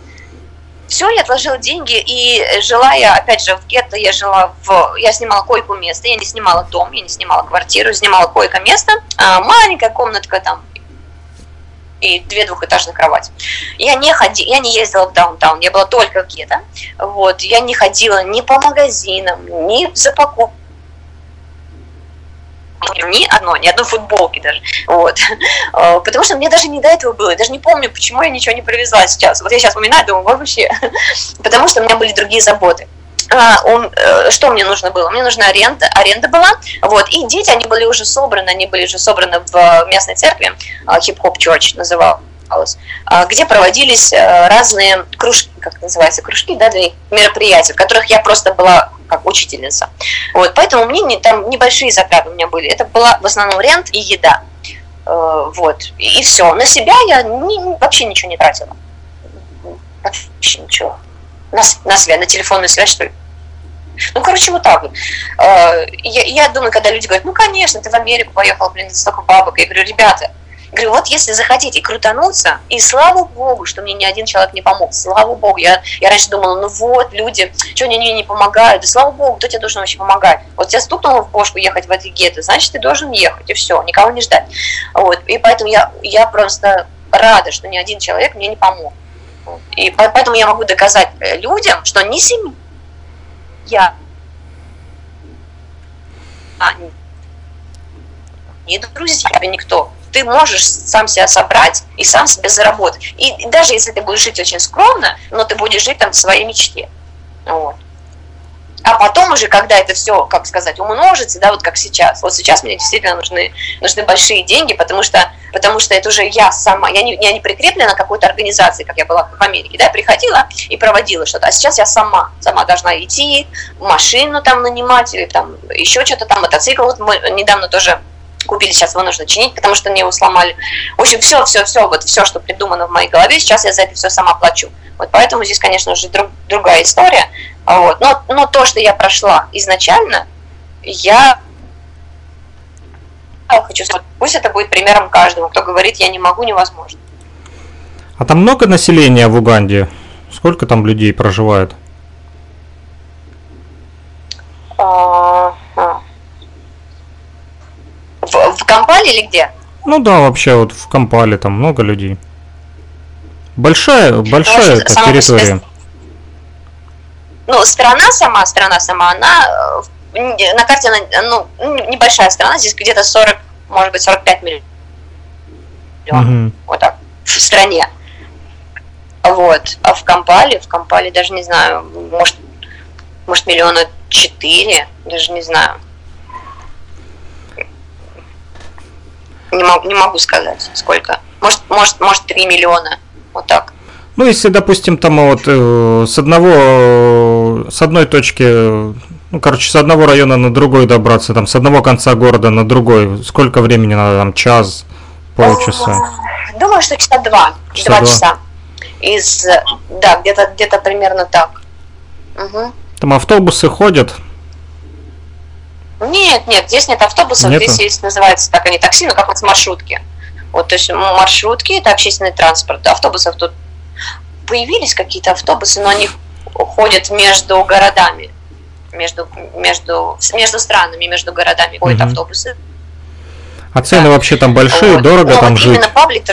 все, я отложила деньги, и жила я, опять же, в гетто. Я жила в... Я снимала койку место, я не снимала дом, я не снимала квартиру, снимала койко место, а, маленькая комнатка там, и две двухэтажных кровати. Я не ходи, я не ездила в даунтаун, я была только в гетто, вот, я не ходила ни по магазинам, ни за покупками, ни одной, ни одной футболки даже. Вот. [LAUGHS] Э, Потому что мне даже не до этого было. Я даже не помню, почему я ничего не привезла сейчас. Вот я сейчас вспоминаю, думаю, вообще. [LAUGHS] Потому что у меня были другие заботы. А, он, э, что мне нужно было? Мне нужна аренда, аренда была, вот, и дети, они были уже собраны, они были уже собраны в э, местной церкви, хип-хоп church называлась, а, где проводились разные кружки, как называется, кружки, да, для мероприятий, в которых я просто была как учительница. Вот, поэтому мне не, там небольшие затраты у меня были. Это была в основном рент и еда. Э, Вот, и, все. На себя я ни- вообще ничего не тратила. Вообще ничего. На, на связь, на телефонную связь, что ли. Ну, короче, вот так вот. Э, Я, я думаю, когда люди говорят, ну, конечно, ты в Америку поехал, блин, столько бабок. Я говорю, ребята, говорю, вот если захотите крутануться, и слава богу, что мне ни один человек не помог, слава богу, я, я раньше думала, ну вот, люди, что они мне не помогают, да слава богу, кто тебе должен вообще помогать? Вот тебя стукнуло в бошку ехать в это гетто, значит, ты должен ехать, и все, никого не ждать. Вот, и поэтому я, я просто рада, что ни один человек мне не помог. И по- поэтому я могу доказать э, людям, что ни семья, а, ни друзья, никто. Ты можешь сам себя собрать и сам себе заработать. И даже если ты будешь жить очень скромно, но ты будешь жить там в своей мечте. Вот. А потом уже, когда это все, как сказать, умножится, да, вот как сейчас. Вот сейчас мне действительно нужны, нужны большие деньги, потому что, потому что это уже я сама, я не, я не прикреплена к какой-то организации, как я была в Америке, да, я приходила и проводила что-то, а сейчас я сама, сама должна идти, машину там нанимать, или там еще что-то там, мотоцикл, вот мы недавно тоже купили, сейчас его нужно чинить, потому что мне его сломали. В общем, все, все, все, вот все, что придумано в моей голове, сейчас я за это все сама плачу. Вот поэтому здесь, конечно, уже друг, другая история. Вот. Но, но то, что я прошла изначально, я хочу сказать, пусть это будет примером каждому, кто говорит, я не могу, невозможно. А там много населения в Уганде? Сколько там людей проживает? А. В, Кампале или где? Ну да, вообще вот в Кампале там много людей. Большая, большая Может, эта сама по себе территория. Ну, страна сама, страна сама, она э, на карте, она, ну, небольшая страна, здесь где-то 40, может быть, 45 миллионов. Мгм. Вот так, в стране. Вот. А в Кампале, в Кампале даже не знаю, может, может миллиона четыре, даже не знаю. Не могу, не могу сказать, сколько. Может, может, может, 3 миллиона. Вот так. Ну, если, допустим, там вот э, с одного, э, с одной точки, ну, короче, с одного района на другой добраться, там, с одного конца города на другой, сколько времени надо, там, час, полчаса? Думаю, что часа два. Часа два два. часа. Из, э, да, где-то где примерно так. Мгм. Там автобусы ходят, Нет, нет, здесь нет автобусов, Нету? здесь есть, называется так они такси, ну как вот маршрутки. Вот, то есть м, маршрутки это общественный транспорт. Автобусов тут появились какие-то автобусы, но они ходят между городами, между, между, между странами, между городами ходят Мгм. автобусы. а цены вообще там большие, Вот. дорого Но там вот жить. Именно паблик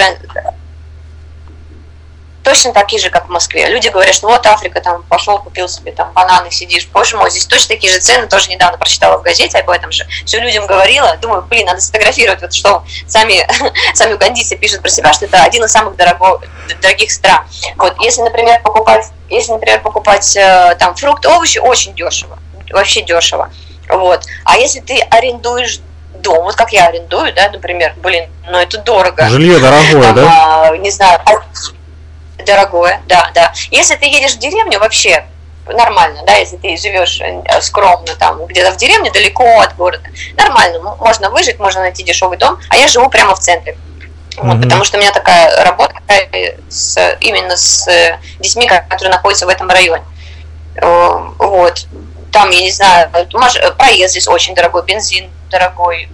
точно такие же, как в Москве. Люди говорят, что вот Африка, там пошел, купил себе там бананы, сидишь. Боже мой, здесь точно такие же цены, тоже недавно прочитала в газете об этом же. Все людям говорила, думаю, блин, надо сфотографировать, вот что сами, [LAUGHS] сами угандийцы пишут про себя, что это один из самых дорого, дорогих стран. Вот, если, например, покупать, если, например, покупать э, там фрукты, овощи, очень дешево, вообще дешево. Вот. А если ты арендуешь дом, вот как я арендую, да, например, блин, ну это дорого. Жилье дорогое, Там, да? а, не знаю, дорогое, да, да. Если ты едешь в деревню, вообще нормально, да, если ты живешь э, скромно там, где-то в деревне, далеко от города, нормально, можно выжить, можно найти дешевый дом, а я живу прямо в центре. Вот, Мгм. потому что у меня такая работа э, с, именно с э, детьми, которые находятся в этом районе. Вот. Там, я не знаю, проезд здесь очень дорогой, бензин дорогой.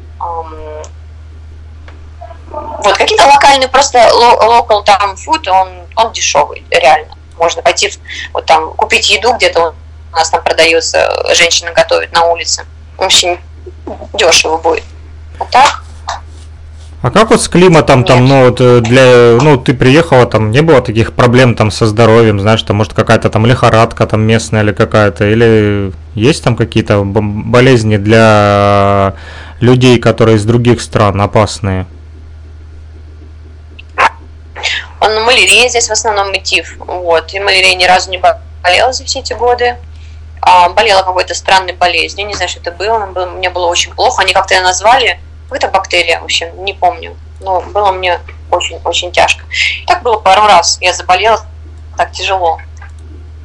Вот, какие-то локальные, просто ло- local там food, он, он дешевый, реально. Можно пойти, в- вот там, купить еду где-то, у нас там продается, женщина готовит на улице. Очень дешево будет. А так, А как вот с климатом там, Нет. ну вот э, для, ну ты приехала, там не было таких проблем там со здоровьем, знаешь, там может какая-то там лихорадка там местная или какая-то, или есть там какие-то болезни для людей, которые из других стран опасные? Он малярия здесь в основном и тиф. Вот. И малярия ни разу не болела за все эти годы. А, болела какой-то странной болезнью. Не знаю, что это было- Мне было очень плохо. Они как-то ее назвали. Какая-то бактерия, в общем, не помню. Но было мне очень-очень тяжко. Так было пару раз. Я заболела так тяжело.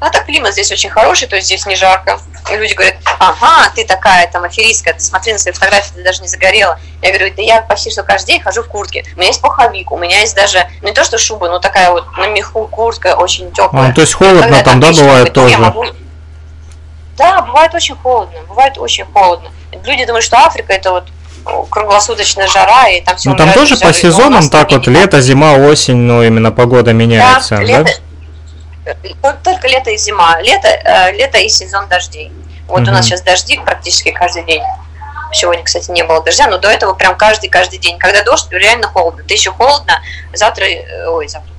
А так климат здесь очень хороший, то есть здесь не жарко. И люди говорят, ага, ты такая там аферистка, ты смотри на свои фотографии, ты даже не загорела. Я говорю, да я почти что каждый день хожу в куртке. У меня есть пуховик, у меня есть даже, ну не то что шуба, но такая вот на меху куртка очень теплая. А, то есть холодно там, да, бывает тоже? Да, бывает очень холодно, бывает очень холодно. Люди думают, что Африка это вот круглосуточная жара, и там все Ну там тоже по сезонам так вот, лето, зима, осень, ну именно погода меняется, да? лето, Тол- Только лето и зима. Лето, э, лето и сезон дождей. Вот у Мгм. нас сейчас дожди практически каждый день. Сегодня, кстати, не было дождя, но до этого прям каждый каждый день. Когда дождь, реально холодно. Ты еще холодно, завтра, э, ой, завтра.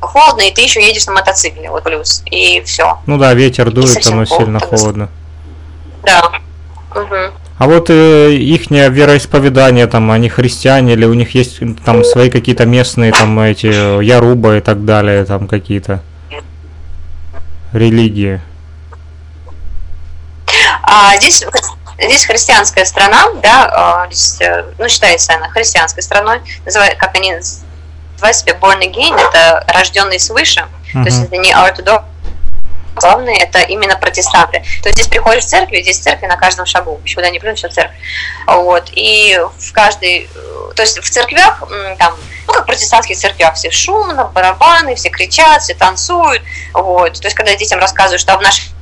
Холодно, и ты еще едешь на мотоцикле, вот плюс. И все. Ну да, ветер дует, оно сильно холодно. холодно. Да. Мгм. А вот э, ихнее вероисповедание, там, они христиане, или у них есть там свои какие-то местные, там, эти, э, яруба и так далее, там, какие-то религии? А здесь, здесь христианская страна, да, а, здесь, э, ну, считается она христианской страной, называют, как они называют себя born again, это рожденный свыше, то есть это не ортодокс, главные это именно протестанты. То есть здесь приходишь в церковь, здесь церковь на каждом шагу, еще куда не плюнь, все церковь. Вот, и в каждой, э, то есть в церквях, там, ну, как в протестантских церквях, все шумно, барабаны, все кричат, все танцуют, вот, то есть когда детям рассказывают, что в нашей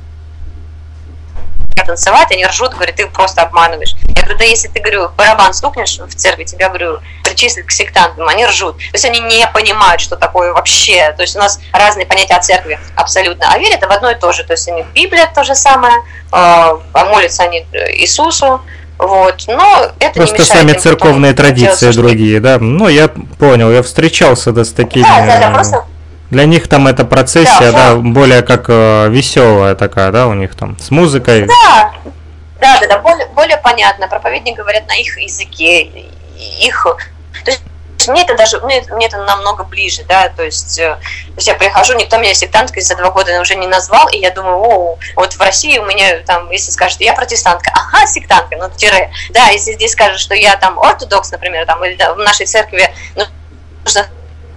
танцевать, они ржут, говорят, ты просто обманываешь. Я говорю, да если ты, говорю, барабан стукнешь в церкви, тебя, говорю, причислят к сектантам, они ржут. То есть они не понимают, что такое вообще. То есть у нас разные понятия о церкви абсолютно. А верят в одно и то же. То есть они в Библия то же самое, а молятся они Иисусу, вот. Но это не Просто мешает сами церковные делать традиции что- другие, да? Ну, я понял, я встречался да, с такими. Да, да, да, э, просто Для них там эта процессия, Да, да, более как веселая такая, да, у них там, с музыкой. Да, да, да, да, более, более понятно. Проповедник говорят на их языке, их. То есть мне это даже, мне, мне это намного ближе, да, то есть, э, то есть я прихожу, никто меня сектанткой за два года уже не назвал, и я думаю, о, вот в России у меня там, если скажут, я протестантка, ага, сектантка, ну, тире, да, если здесь скажут, что я там ортодокс, например, там, или да, в нашей церкви, ну, нужно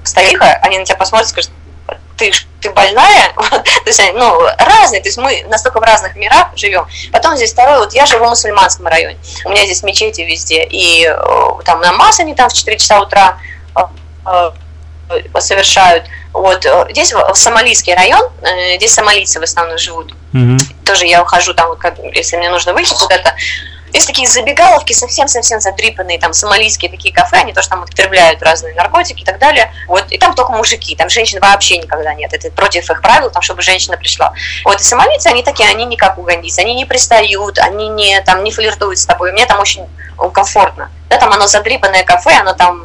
стариха, они на тебя посмотрят и скажут, ты, ты больная, [LAUGHS] то есть, ну, разные, то есть мы настолько в разных мирах живем. Потом здесь второй, вот я живу в мусульманском районе, у меня здесь мечети везде, и э, там намаз они там в 4 часа утра э, э, совершают. Вот здесь в сомалийский район, здесь сомалийцы в основном живут. Мгм. Тоже я ухожу там, как, если мне нужно выйти куда-то. Есть такие забегаловки совсем-совсем задрипанные, там сомалийские такие кафе, они тоже там употребляют разные наркотики и так далее. Вот, и там только мужики, там женщин вообще никогда нет. Это против их правил, там, чтобы женщина пришла. Вот, и сомалийцы, они такие, они не как угандийцы, они не пристают, они не, там, не флиртуют с тобой. Мне там очень ну, комфортно. Да, там оно задрипанное кафе, оно там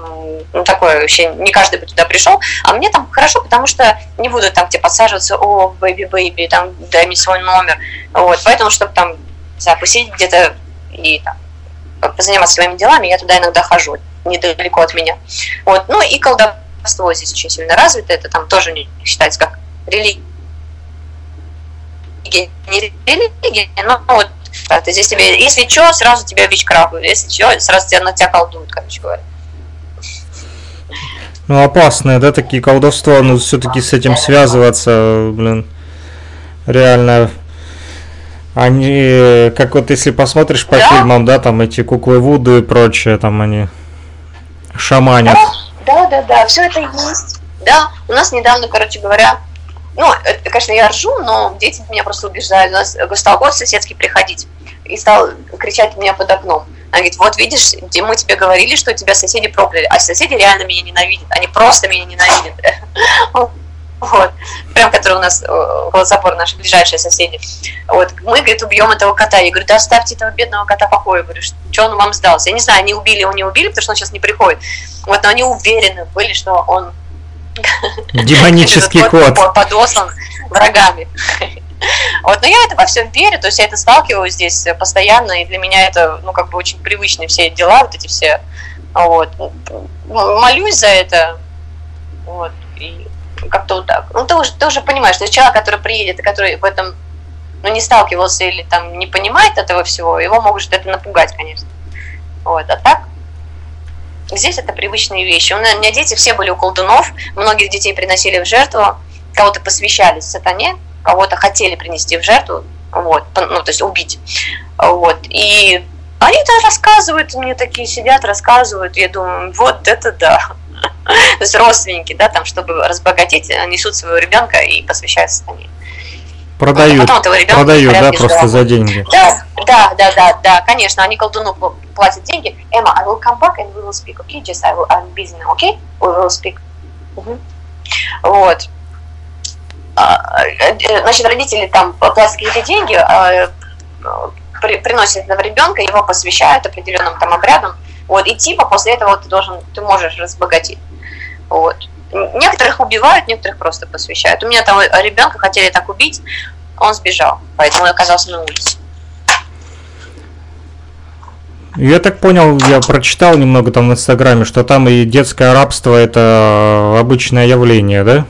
ну, такое вообще, не каждый бы туда пришел, а мне там хорошо, потому что не будут там тебе подсаживаться, о, baby-baby, там, дай мне свой номер, вот, поэтому, чтобы там, не знаю, посидеть где-то и там, позаниматься своими делами, я туда иногда хожу, недалеко от меня. Вот. Ну и колдовство здесь очень сильно развито, это там тоже не считается как религия. Не религия, но вот как-то здесь тебе, если что, сразу тебя бич крапают, если что, сразу тебя на тебя колдуют, короче говоря. Ну, опасные, да, такие колдовства, ну, все-таки с этим связываться, блин, реально. Они, как вот если посмотришь по Да. фильмам, да, там эти куклы Вуду и прочее, там они шаманят. Да, да, да, все это есть. Да, у нас недавно, короче говоря, ну, это, конечно, я ржу, но дети меня просто убеждали. У нас стал год соседский приходить и стал кричать у меня под окном. Она говорит, вот видишь, где мы тебе говорили, что тебя соседи прокляли, а соседи реально меня ненавидят, они просто меня ненавидят. [LAUGHS] Вот. Прям, которые у нас э, около забора, наши ближайшие соседи. Вот. Мы, говорит, убьем этого кота. Я говорю, да оставьте этого бедного кота в покое. Я говорю, что он вам сдался? Я не знаю, они убили его, не убили, потому что он сейчас не приходит. Вот, но они уверены были, что он [LAUGHS] Демонический кот. под- подослан врагами. [LAUGHS] Вот, но я это во все верю, то есть я это сталкиваюсь здесь постоянно, и для меня это, ну, как бы очень привычные все дела, вот эти все, вот. Молюсь за это, вот, и как-то вот так. Ну, ты уже, ты уже понимаешь, что человек, который приедет, который в этом, ну, не сталкивался или там не понимает этого всего, его может это напугать, конечно. Вот, а так, Здесь это привычные вещи. У меня дети все были у колдунов, многих детей приносили в жертву, кого-то посвящали сатане, кого-то хотели принести в жертву, вот, ну, то есть убить. Вот, и они-то рассказывают, мне такие сидят, рассказывают, я думаю, вот это да. То есть родственники, да, там, чтобы разбогатеть, несут своего ребенка и посвящают сатане. Продают, ребенка продают, да, просто за деньги. Да, да, да, да, да, конечно, они колдуну пл- платят деньги. Эмма, I will come back and we will speak, okay? Just I will, I'm busy now, okay? We will speak. Мгм. Вот. А, э, э, Значит, родители там платят какие-то деньги, а, э, при- приносят этого ребенка, его посвящают определенным там обрядам. Вот, и типа после этого ты должен, ты можешь разбогатеть. Вот. Некоторых убивают, некоторых просто посвящают. У меня там ребенка хотели так убить, он сбежал, поэтому он оказался на улице. Я так понял, я прочитал немного там в Инстаграме, что там и детское рабство это обычное явление, да?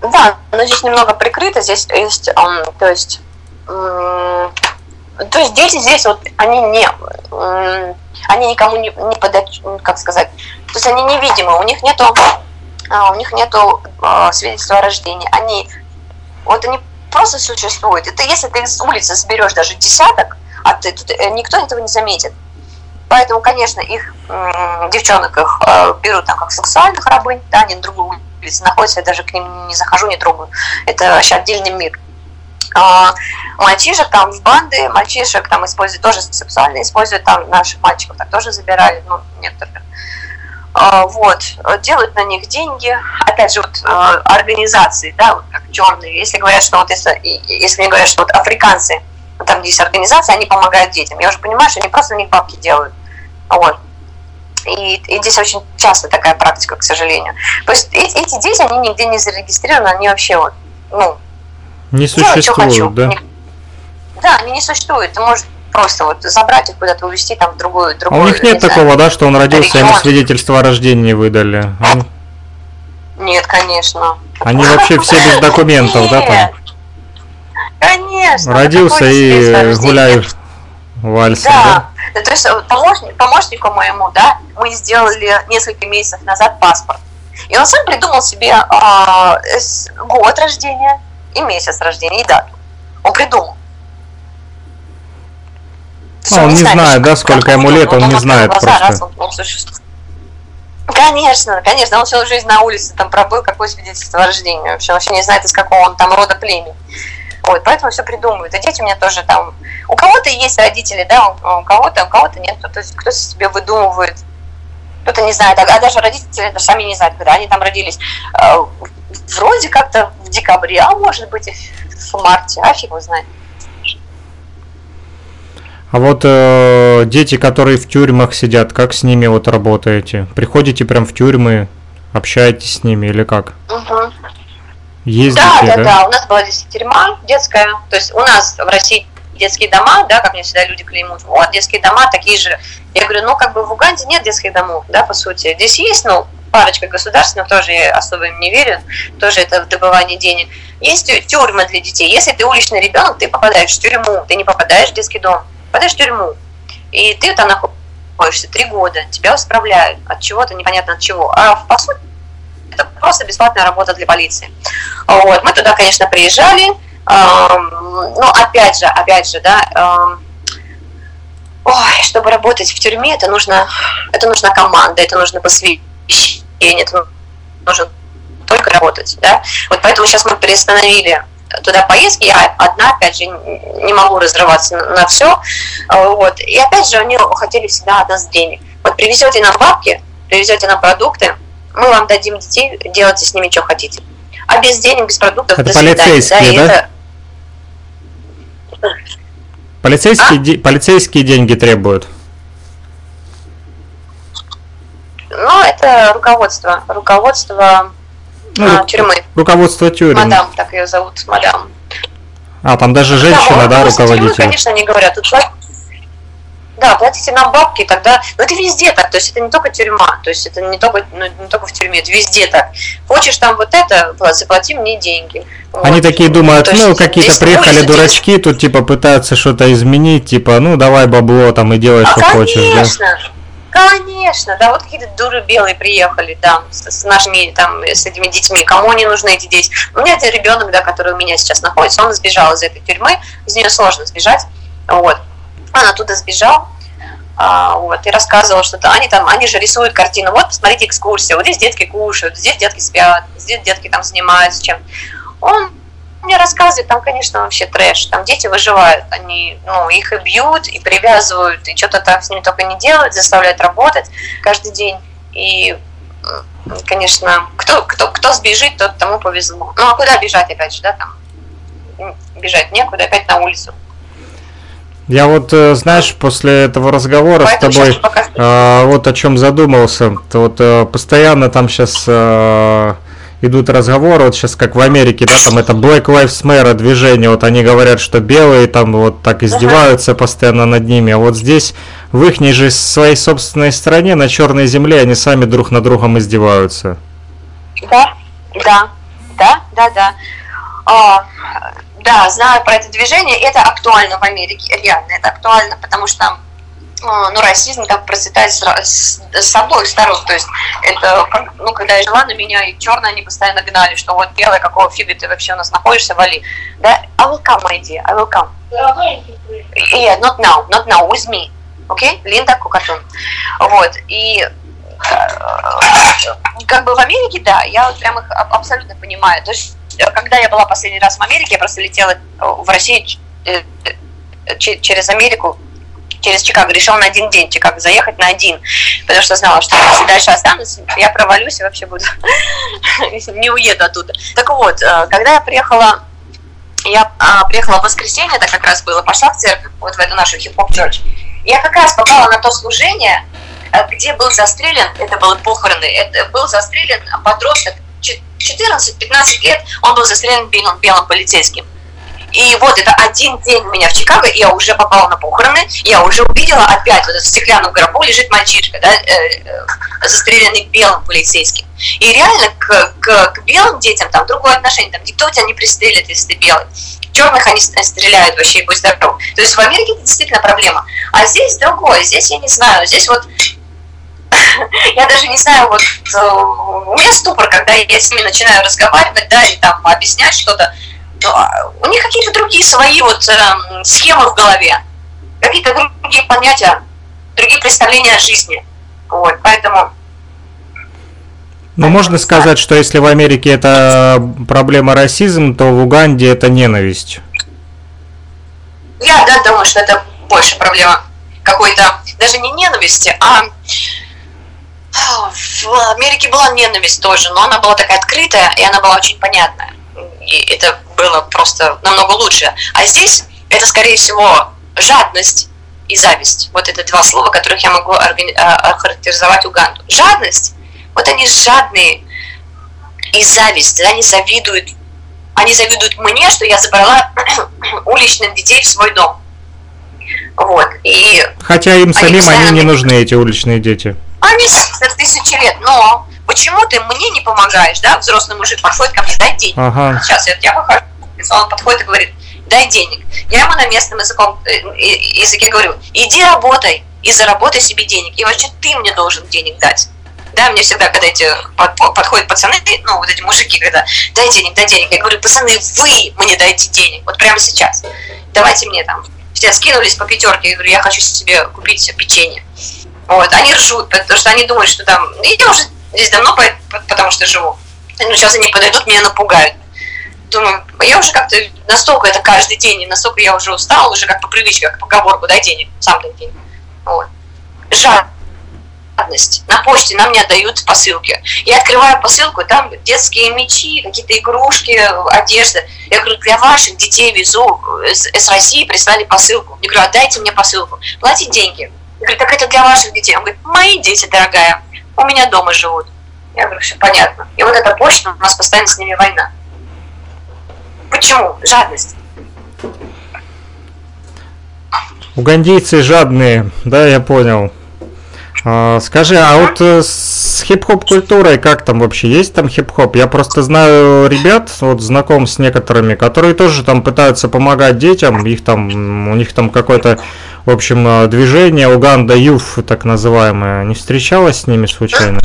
Да, но здесь немного прикрыто, здесь есть, ам, то есть, то есть дети здесь вот они не, они никому не, не подач, как сказать, то есть они невидимы, у них нету, а, у них нету а, свидетельства о рождении, они, вот они просто существуют. Это если ты с улицы соберешь даже десяток, а ты тут, э, никто этого не заметит. Поэтому, конечно, их девчонок их э, берут там как сексуальных рабынь, да, они на другой улице находятся, я даже к ним не захожу, не трогаю. Это вообще отдельный мир. А, мальчишек там в банды, мальчишек там используют тоже сексуально, используют там наших мальчиков так тоже забирали, ну, некоторых. А, вот, делают на них деньги, опять же, вот, э, организации, да, вот как черные, если говорят, что вот если, если мне говорят, что вот африканцы, там есть организации, они помогают детям, я уже понимаю, что они просто на них бабки делают, вот. И, и здесь очень часто такая практика, к сожалению. То есть эти дети, они нигде не зарегистрированы, они вообще вот, ну, Не что хочу. существует, да? Не- Да, они не существуют. Ты можешь просто вот забрать их куда-то, увезти там в другую, А другую у них нет не знаю. такого, да, что он родился, ему регион. свидетельство о рождении выдали. Они- Нет, конечно. Они вообще все без документов, да, там? Конечно. Родился и гуляю вальсом, да? Да. То есть э, помощник, помощнику моему, да, мы сделали несколько месяцев назад паспорт. И он сам придумал себе а, с- год рождения и месяц рождения, и дату. Он придумал. Есть А, он не знает, что- да, сколько ему он- лет, он не открыл знает глаза, просто. он- он существует. Конечно, конечно, он всю жизнь на улице там пробыл, какое свидетельство о рождении вообще, он вообще не знает, из какого он там рода племени. Вот, поэтому все придумывают. И дети у меня тоже там. У кого-то есть родители, да, у кого-то, у кого-то нет. То есть кто-то себе выдумывает, кто-то не знает, а а даже родители даже сами не знают, когда они там родились. Вроде как-то в декабре, а может быть и в марте, а фиг его знает. А вот э, дети, которые в тюрьмах сидят, как с ними вот работаете? Приходите прям в тюрьмы, общаетесь с ними или как? Мгм. Ездите, Да, да, да. У нас была здесь тюрьма детская. То есть у нас в России детские дома, да, как мне всегда люди клеймут, вот, детские дома такие же. Я говорю, ну, как бы в Уганде нет детских домов, да, по сути. Здесь есть, ну, парочка государственных, тоже я особо им не верю, тоже это добывание денег. Есть тю- тюрьмы для детей. Если ты уличный ребенок, ты попадаешь в тюрьму, ты не попадаешь в детский дом, попадаешь в тюрьму. И ты там находишься три года, тебя исправляют от чего-то, непонятно от чего. А по сути это просто бесплатная работа для полиции. Вот. Мы туда, конечно, приезжали, но опять же, опять же, да, ой, чтобы работать в тюрьме, это нужно, это нужна команда, это нужно посвящение, это нужно только работать, да. Вот поэтому сейчас мы приостановили туда поездки, я одна, опять же, не могу разрываться на, на все, вот. И опять же, они хотели всегда от нас денег. Вот привезете нам бабки, привезете нам продукты, мы вам дадим детей, делайте с ними, что хотите. А без денег, без продуктов, Это до полицейские, и да? это- Полицейские, А? де- полицейские деньги требуют. Ну, это руководство, руководство Ну, а, ру- тюрьмы. руководство тюрьмы. Мадам, так ее зовут, мадам. А, там даже женщина, да, тюрьмы, руководитель? конечно, они говорят, тут да, платите нам бабки, тогда... Но это везде так, то есть это не только тюрьма, то есть это не только, ну, не только в тюрьме, это везде так. Хочешь там вот это, пла- заплати мне деньги. Они Вот. такие думают, есть ну, какие-то здесь приехали улица, дурачки, тут, типа, пытаются что-то изменить, типа, ну, давай бабло там и делай, А, что хочешь, да? Конечно, да, вот какие-то дуры белые приехали там с, нашими там с этими детьми, кому они нужны эти дети. У меня это ребенок, да, который у меня сейчас находится, он сбежал из этой тюрьмы, из нее сложно сбежать, вот, он оттуда сбежал, а, вот, и рассказывал что-то, они там, они же рисуют картину, вот, посмотрите экскурсия, вот здесь детки кушают, здесь детки спят, здесь детки там занимаются чем. Он мне рассказывает, там, конечно, вообще трэш, там дети выживают, они, ну, их и бьют, и привязывают, и что-то там с ними только не делают, заставляют работать каждый день, и, конечно, кто, кто, кто сбежит, тот тому повезло. Ну, а куда бежать, опять же, да, там, бежать некуда, опять на улицу. Я вот, э, знаешь, после этого разговора с Поэтому тобой щас пока- А, вот о чем задумался. То вот э, постоянно там сейчас идут разговоры, вот сейчас как в Америке, да, там это Black Lives Matter движение, вот они говорят, что белые там вот так издеваются постоянно над ними, а вот здесь в их же своей собственной стране на черной земле они сами друг над другом издеваются. Да, да, да, да, да. А, да, знаю про это движение, это актуально в Америке, реально, это актуально, потому что а, ну, расизм как процветает с, с, обоих сторон. То есть это, ну, когда я жила на меня, и черные они постоянно гнали, что вот белая, какого фига ты вообще у нас находишься, вали. Да, I will come, my dear, I will come. Yeah, not now, not now, with me. Окей? Линда Кукатун. Вот. И э, как бы в Америке, да, я вот прям их аб- абсолютно понимаю. То есть, э, когда я была последний раз в Америке, я просто летела в Россию э, че- через Америку, через Чикаго. Решила на один день Чикаго заехать на один, потому что знала, что если дальше останусь, я провалюсь и вообще буду [LAUGHS] не уеду оттуда. Так вот, э, когда я приехала я а, приехала в воскресенье, это как раз было, пошла в церковь, вот в эту нашу хип-хоп church. Я как раз попала на то служение, э, где был застрелен, это были похороны, это был застрелен подросток, че- 14-15 лет, он был застрелен белым, белым полицейским. И вот это один день у меня в Чикаго, и я уже попала на похороны, я уже увидела опять вот в стеклянном гробу лежит мальчишка, да, э, э, застреленный белым полицейским. И реально к, к, к белым детям там другое отношение, там никто тебя не пристрелит, если ты белый. Черных они стреляют вообще, и будь здоров. То есть в Америке это действительно проблема. А здесь другое, здесь я не знаю, здесь вот [LAUGHS] я даже не знаю, вот э, у меня ступор, когда я с ними начинаю разговаривать, да, или там объяснять что-то, у них какие-то другие свои вот э, схемы в голове, какие-то другие понятия, другие представления о жизни. Вот, поэтому... Ну, можно сказать, что если в Америке это проблема расизм, то в Уганде это ненависть. Я, да, думаю, что это больше проблема какой-то, даже не ненависти, а в Америке была ненависть тоже, но она была такая открытая, и она была очень понятная. И это было просто намного лучше. А здесь это, скорее всего, жадность и зависть. Вот это два слова, которых я могу а, охарактеризовать Уганду. Жадность, вот они жадные, и зависть, они завидуют, они завидуют мне, что я забрала [CLEARS THROAT] уличных детей в свой дом. Вот, и... Хотя им самим они, они не нужны, эти уличные дети. Они за тысячи лет, но почему ты мне не помогаешь, да? Взрослый мужик подходит ко мне, дай денег. Ага. Сейчас я, я выхожу, он подходит и говорит, дай денег. Я ему на местном языком, э, языке говорю, иди работай и заработай себе денег. И вообще ты мне должен денег дать. Да, мне всегда, когда эти подходят пацаны, ну, вот эти мужики, когда дай денег, дай денег, я говорю, пацаны, вы мне дайте денег, вот прямо сейчас. Давайте мне там. Все скинулись по пятерке, я говорю, я хочу себе купить печенье. Вот, они ржут, потому что они думают, что там... Я уже здесь давно, потому что живу. Ну, сейчас они подойдут, меня напугают. Думаю, я уже как-то настолько это каждый день, и настолько я уже устала, уже как по привычке, как по поговорку, дай денег, сам дай денег. Вот. Жадность. На почте нам не отдают посылки. Я открываю посылку, там детские мечи, какие-то игрушки, одежда. Я говорю, для ваших детей везу, с, с России прислали посылку. Я говорю, отдайте мне посылку. Платите деньги. Я говорю, так это для ваших детей. Он говорит, мои дети, дорогая, у меня дома живут. Я говорю, все понятно. И вот эта почта, у нас постоянно с ними война. Почему? Жадность. Угандийцы жадные, да, я понял. А, скажи, а вот э, с хип-хоп культурой как там вообще есть там хип-хоп? Я просто знаю ребят, вот знаком с некоторыми, которые тоже там пытаются помогать детям, их там, у них там какой-то в общем, э, движение Уганда Юф, так называемое, не встречалась с ними случайно?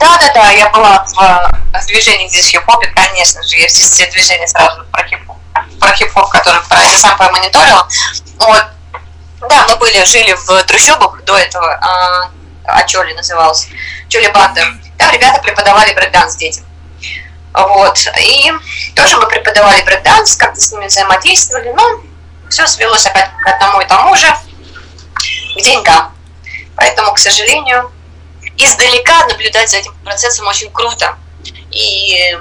Да, да, да, я была в, э, движении здесь хип-хопе, конечно же, я здесь все движения сразу про хип-хоп, про хип-хоп, который про это сам промониторила. Вот. Да, мы были, жили в трущобах до этого, а, Ачоли назывался, Чоли Банда. Там ребята преподавали брейкданс детям. Вот. И тоже мы преподавали брейкданс, как-то с ними взаимодействовали, но все свелось опять к одному и тому же, к деньгам. Поэтому, к сожалению, издалека наблюдать за этим процессом очень круто. И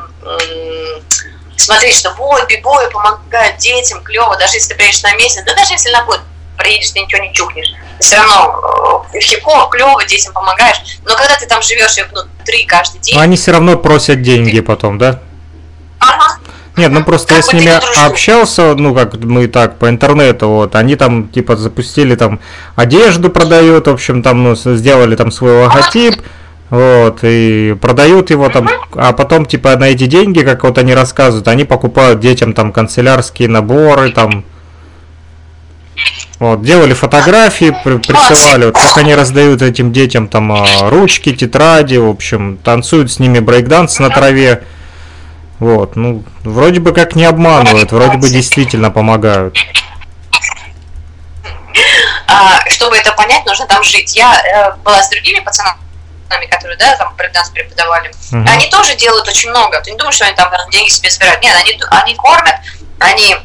смотреть, что вот, бибои помогают детям, клево, даже если ты приедешь на месяц, да даже если на год приедешь, ты ничего не чухнешь. Все равно э, хип-хоп, клево, детям помогаешь. Но когда ты там живешь внутри каждый день... Но они все равно просят деньги ты... потом, да? Ага, нет, ну просто как я с ними общался, ну как мы так по интернету, вот, они там типа запустили там одежду продают, в общем там ну сделали там свой логотип, вот, и продают его там, а потом типа на эти деньги, как вот они рассказывают, они покупают детям там канцелярские наборы, там, вот, делали фотографии, присылали, вот, как они раздают этим детям там а, ручки, тетради, в общем, танцуют с ними брейкданс на траве. Вот, ну, вроде бы как не обманывают, вроде бы действительно помогают. А, чтобы это понять, нужно там жить. Я э, была с другими пацанами, которые, да, там нас преподавали. Угу. Они тоже делают очень много. Ты не думаешь, что они там деньги себе собирают. Нет, они, они кормят, они,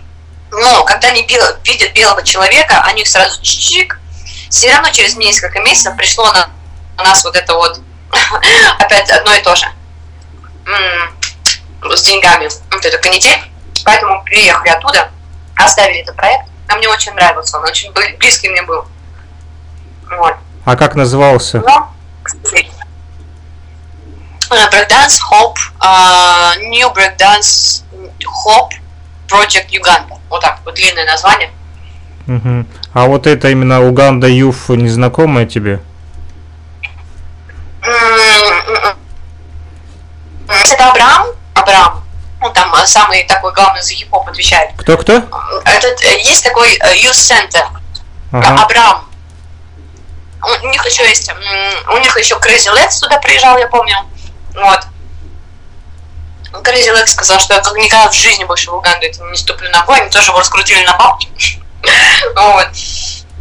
ну, когда они бел, видят белого человека, они сразу чик. Все равно через несколько месяцев пришло на, на нас вот это вот [LAUGHS] опять одно и то же с деньгами, вот эту канитель. Поэтому приехали оттуда, оставили этот проект. А мне очень нравился, он очень близкий мне был. Вот. А как назывался? Ну, breakdance, hope, uh, new breakdance, hope, Project Uganda. Вот так вот длинное название. Мгм. А вот это именно Уганда Юф незнакомая тебе? М-м-м. Это Абрам. Абрам. Он там э, самый такой главный за хип-хоп отвечает. Кто-кто? Этот, э, есть такой э, Youth Center. Ага. Абрам. У них еще есть, у них еще Crazy Legs туда приезжал, я помню. Вот. Crazy Legs сказал, что я как никогда в жизни больше в Уганду не ступлю ногой, они тоже его раскрутили на бабки. [LAUGHS] Вот.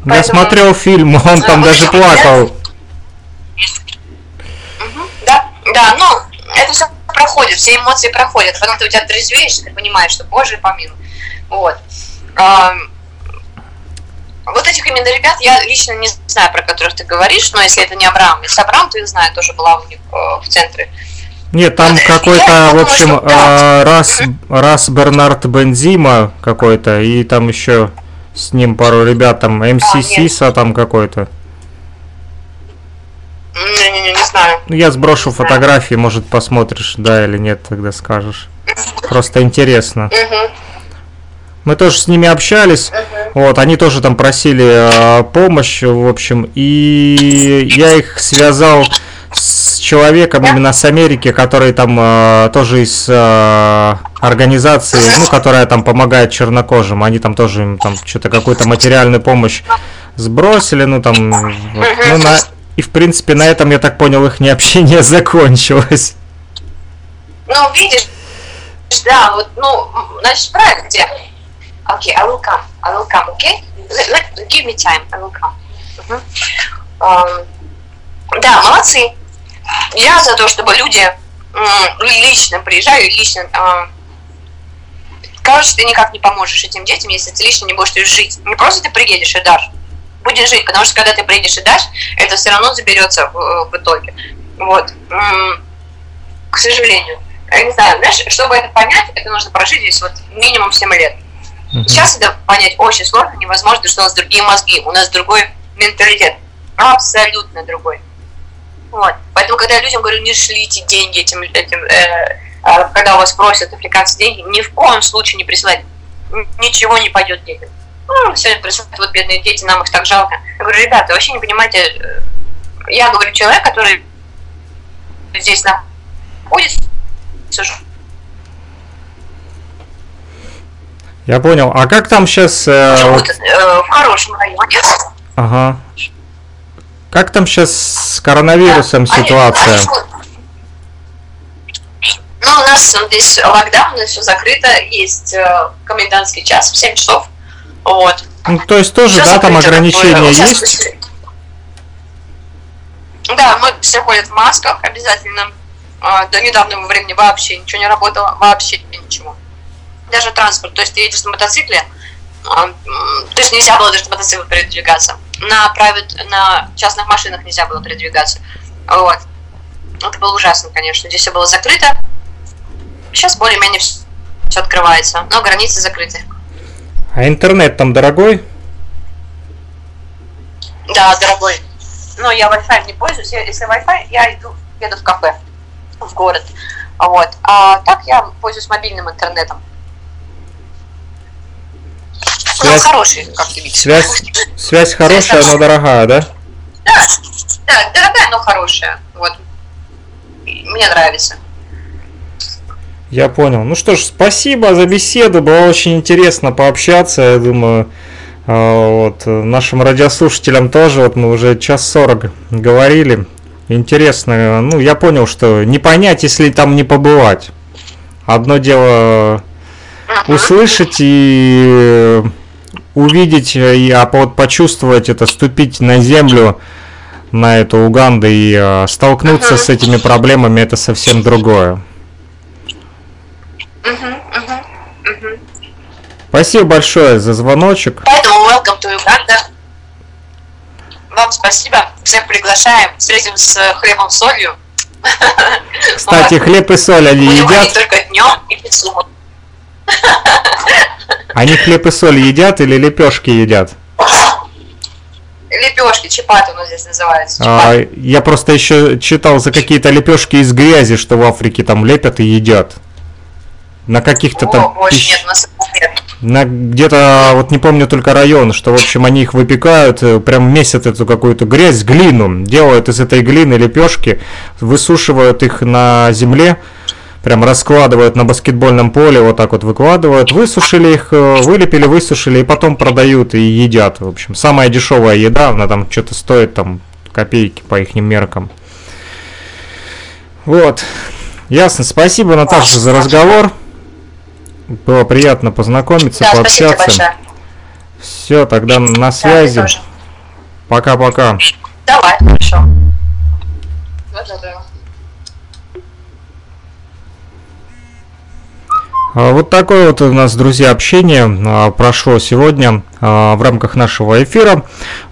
Я смотрел фильм, он там даже плакал. Мгм, Да, да, ну, это все проходит, все эмоции проходят. Потом ты у тебя трезвеешь, и ты понимаешь, что боже помилуй. Вот. Вот этих именно ребят я лично не знаю, про которых ты говоришь, но если это не Абрам, если Абрам, то я знаю, тоже была у них э, в центре. Нет, там Я какой-то, в думаю, общем, что да. а, раз, раз Бернард Бензима какой-то, и там еще с ним пару ребят, там МС А, нет. Сиса там какой-то. Не-не-не, не знаю. Ну, я сброшу фотографии, может, посмотришь, да или нет, тогда скажешь. Просто интересно. Мы тоже с ними общались, вот, они тоже там просили э, помощь, в общем, и я их связал с человеком именно с Америки, который там э, тоже из э, организации, ну, которая там помогает чернокожим, они там тоже им там что-то какую-то материальную помощь сбросили, ну, там, вот, ну, на- и, в принципе, на этом, я так понял, их общение [LAUGHS] закончилось. Ну, видишь, да, вот, ну, значит, правильно, где? Окей, I will come, I will come, okay? Let- let- give me time, I will come. Мгм. Ам, да, молодцы. Я за то, чтобы люди лично приезжали, лично... ам, Короче, ты никак не поможешь этим детям, если ты лично не будешь жить. Не просто ты приедешь и дашь. Будешь жить, потому что когда ты приедешь и дашь, это все равно заберется в, в итоге. Вот. К сожалению. Я не знаю, знаешь, чтобы это понять, это нужно прожить здесь вот минимум 7 лет. Сейчас это понять очень сложно, невозможно, что у нас другие мозги, у нас другой менталитет, абсолютно другой. Вот. Поэтому, когда я людям говорю, не шлите деньги этим, этим э, а, когда у вас просят африканцы деньги, ни в коем случае не присылать. Н- Ничего не пойдет детям. Ну, сегодня присылают, вот бедные дети, нам их так жалко. Я говорю, ребята, вообще не понимаете, э, я говорю, человек, который здесь находится, Я понял. А как там сейчас... живут э, в хорошем районе. Ага. Как там сейчас с коронавирусом Да, ситуация? они. Ну, у нас здесь локдаун, у нас все закрыто, есть э, комендантский час в 7 часов. Вот. Ну, то есть тоже, Всё да, там ограничения Сейчас есть? Да, мы все ходят в масках обязательно. А, До недавнего времени вообще ничего не работало, вообще ничего. Даже транспорт, то есть ты едешь на мотоцикле, а, то есть нельзя было даже на мотоцикле передвигаться. На private, на частных машинах нельзя было передвигаться. Вот. Это было ужасно, конечно. Здесь все было закрыто. Сейчас более-менее все открывается, но границы закрыты. А интернет там дорогой? Да, дорогой. Но я Wi-Fi не пользуюсь. Я- Если Wi-Fi, я иду, еду в кафе, в город. Вот. А так я пользуюсь мобильным интернетом. Ну, Связь, хороший, как ты видишь. связь, связь хорошая, но дорогая, да? Да, да, дорогая, но хорошая. Вот. Мне нравится. Я понял. Ну что ж, спасибо за беседу. Было очень интересно пообщаться. Я думаю, а, вот э, нашим радиослушателям тоже. Вот мы уже час сорок говорили. Интересно. Ну, я понял, что не понять, если там не побывать. Одно дело услышать и э, увидеть, э, и, а вот почувствовать это, ступить на землю, на эту Уганду и э, столкнуться с этими проблемами, это совсем другое. Мгм, мгм, мгм. Спасибо большое за звоночек. Поэтому welcome to Uganda. Вам спасибо. Всех приглашаем. Встретим с хлебом солью. Кстати, хлеб и соль они не едят? только днем и субботу. Они хлеб и соль едят или лепешки едят? Лепешки, чипаты у нас здесь называется. А, я просто еще читал за какие-то лепешки из грязи, что в Африке там лепят и едят. На каких-то там пищ- нет, нас нет. на где-то, вот не помню только район, что, в общем, они их выпекают, э, прям месят эту какую-то грязь, глину, делают из этой глины лепешки, высушивают их на земле, прям раскладывают на баскетбольном поле, вот так вот выкладывают, высушили их, э, вылепили, высушили, и потом продают и едят, в общем. Самая дешевая еда, она там что-то стоит там копейки по их меркам. Вот. Ясно. Спасибо, Наташа, за разговор. Было приятно познакомиться, Да, пообщаться. Все, тогда на Да, связи. Пока-пока. Давай, хорошо. А, Вот такое вот у нас, друзья, общение а, прошло сегодня в рамках нашего эфира.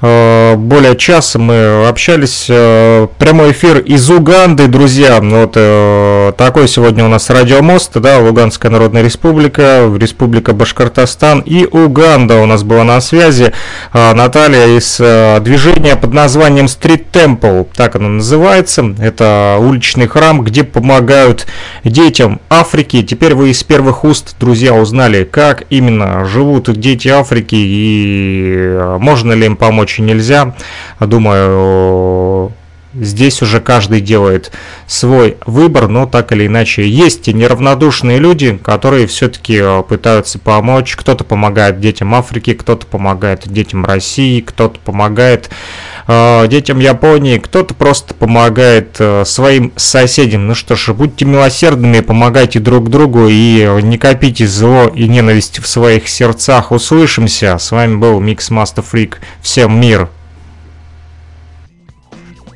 А, Более часа мы общались. а, Прямой эфир из Уганды, друзья. Вот э, такой сегодня у нас радиомост, да, Луганская Народная Республика, Республика Башкортостан и Уганда у нас была на связи. Наталья из э, движения под названием Street Temple, так оно называется. Это уличный храм, где помогают детям Африки. Теперь вы из первых уст, друзья, узнали, как именно живут дети Африки и можно ли им помочь и нельзя. Думаю, Здесь уже каждый делает свой выбор, но так или иначе есть и неравнодушные люди, которые все-таки пытаются помочь. Кто-то помогает детям Африки, кто-то помогает детям России, кто-то помогает э, детям Японии, кто-то просто помогает э, своим соседям. Ну что ж, будьте милосердными, помогайте друг другу и не копите зло и ненависть в своих сердцах. Услышимся. С вами был Микс Master Freak. Всем мир.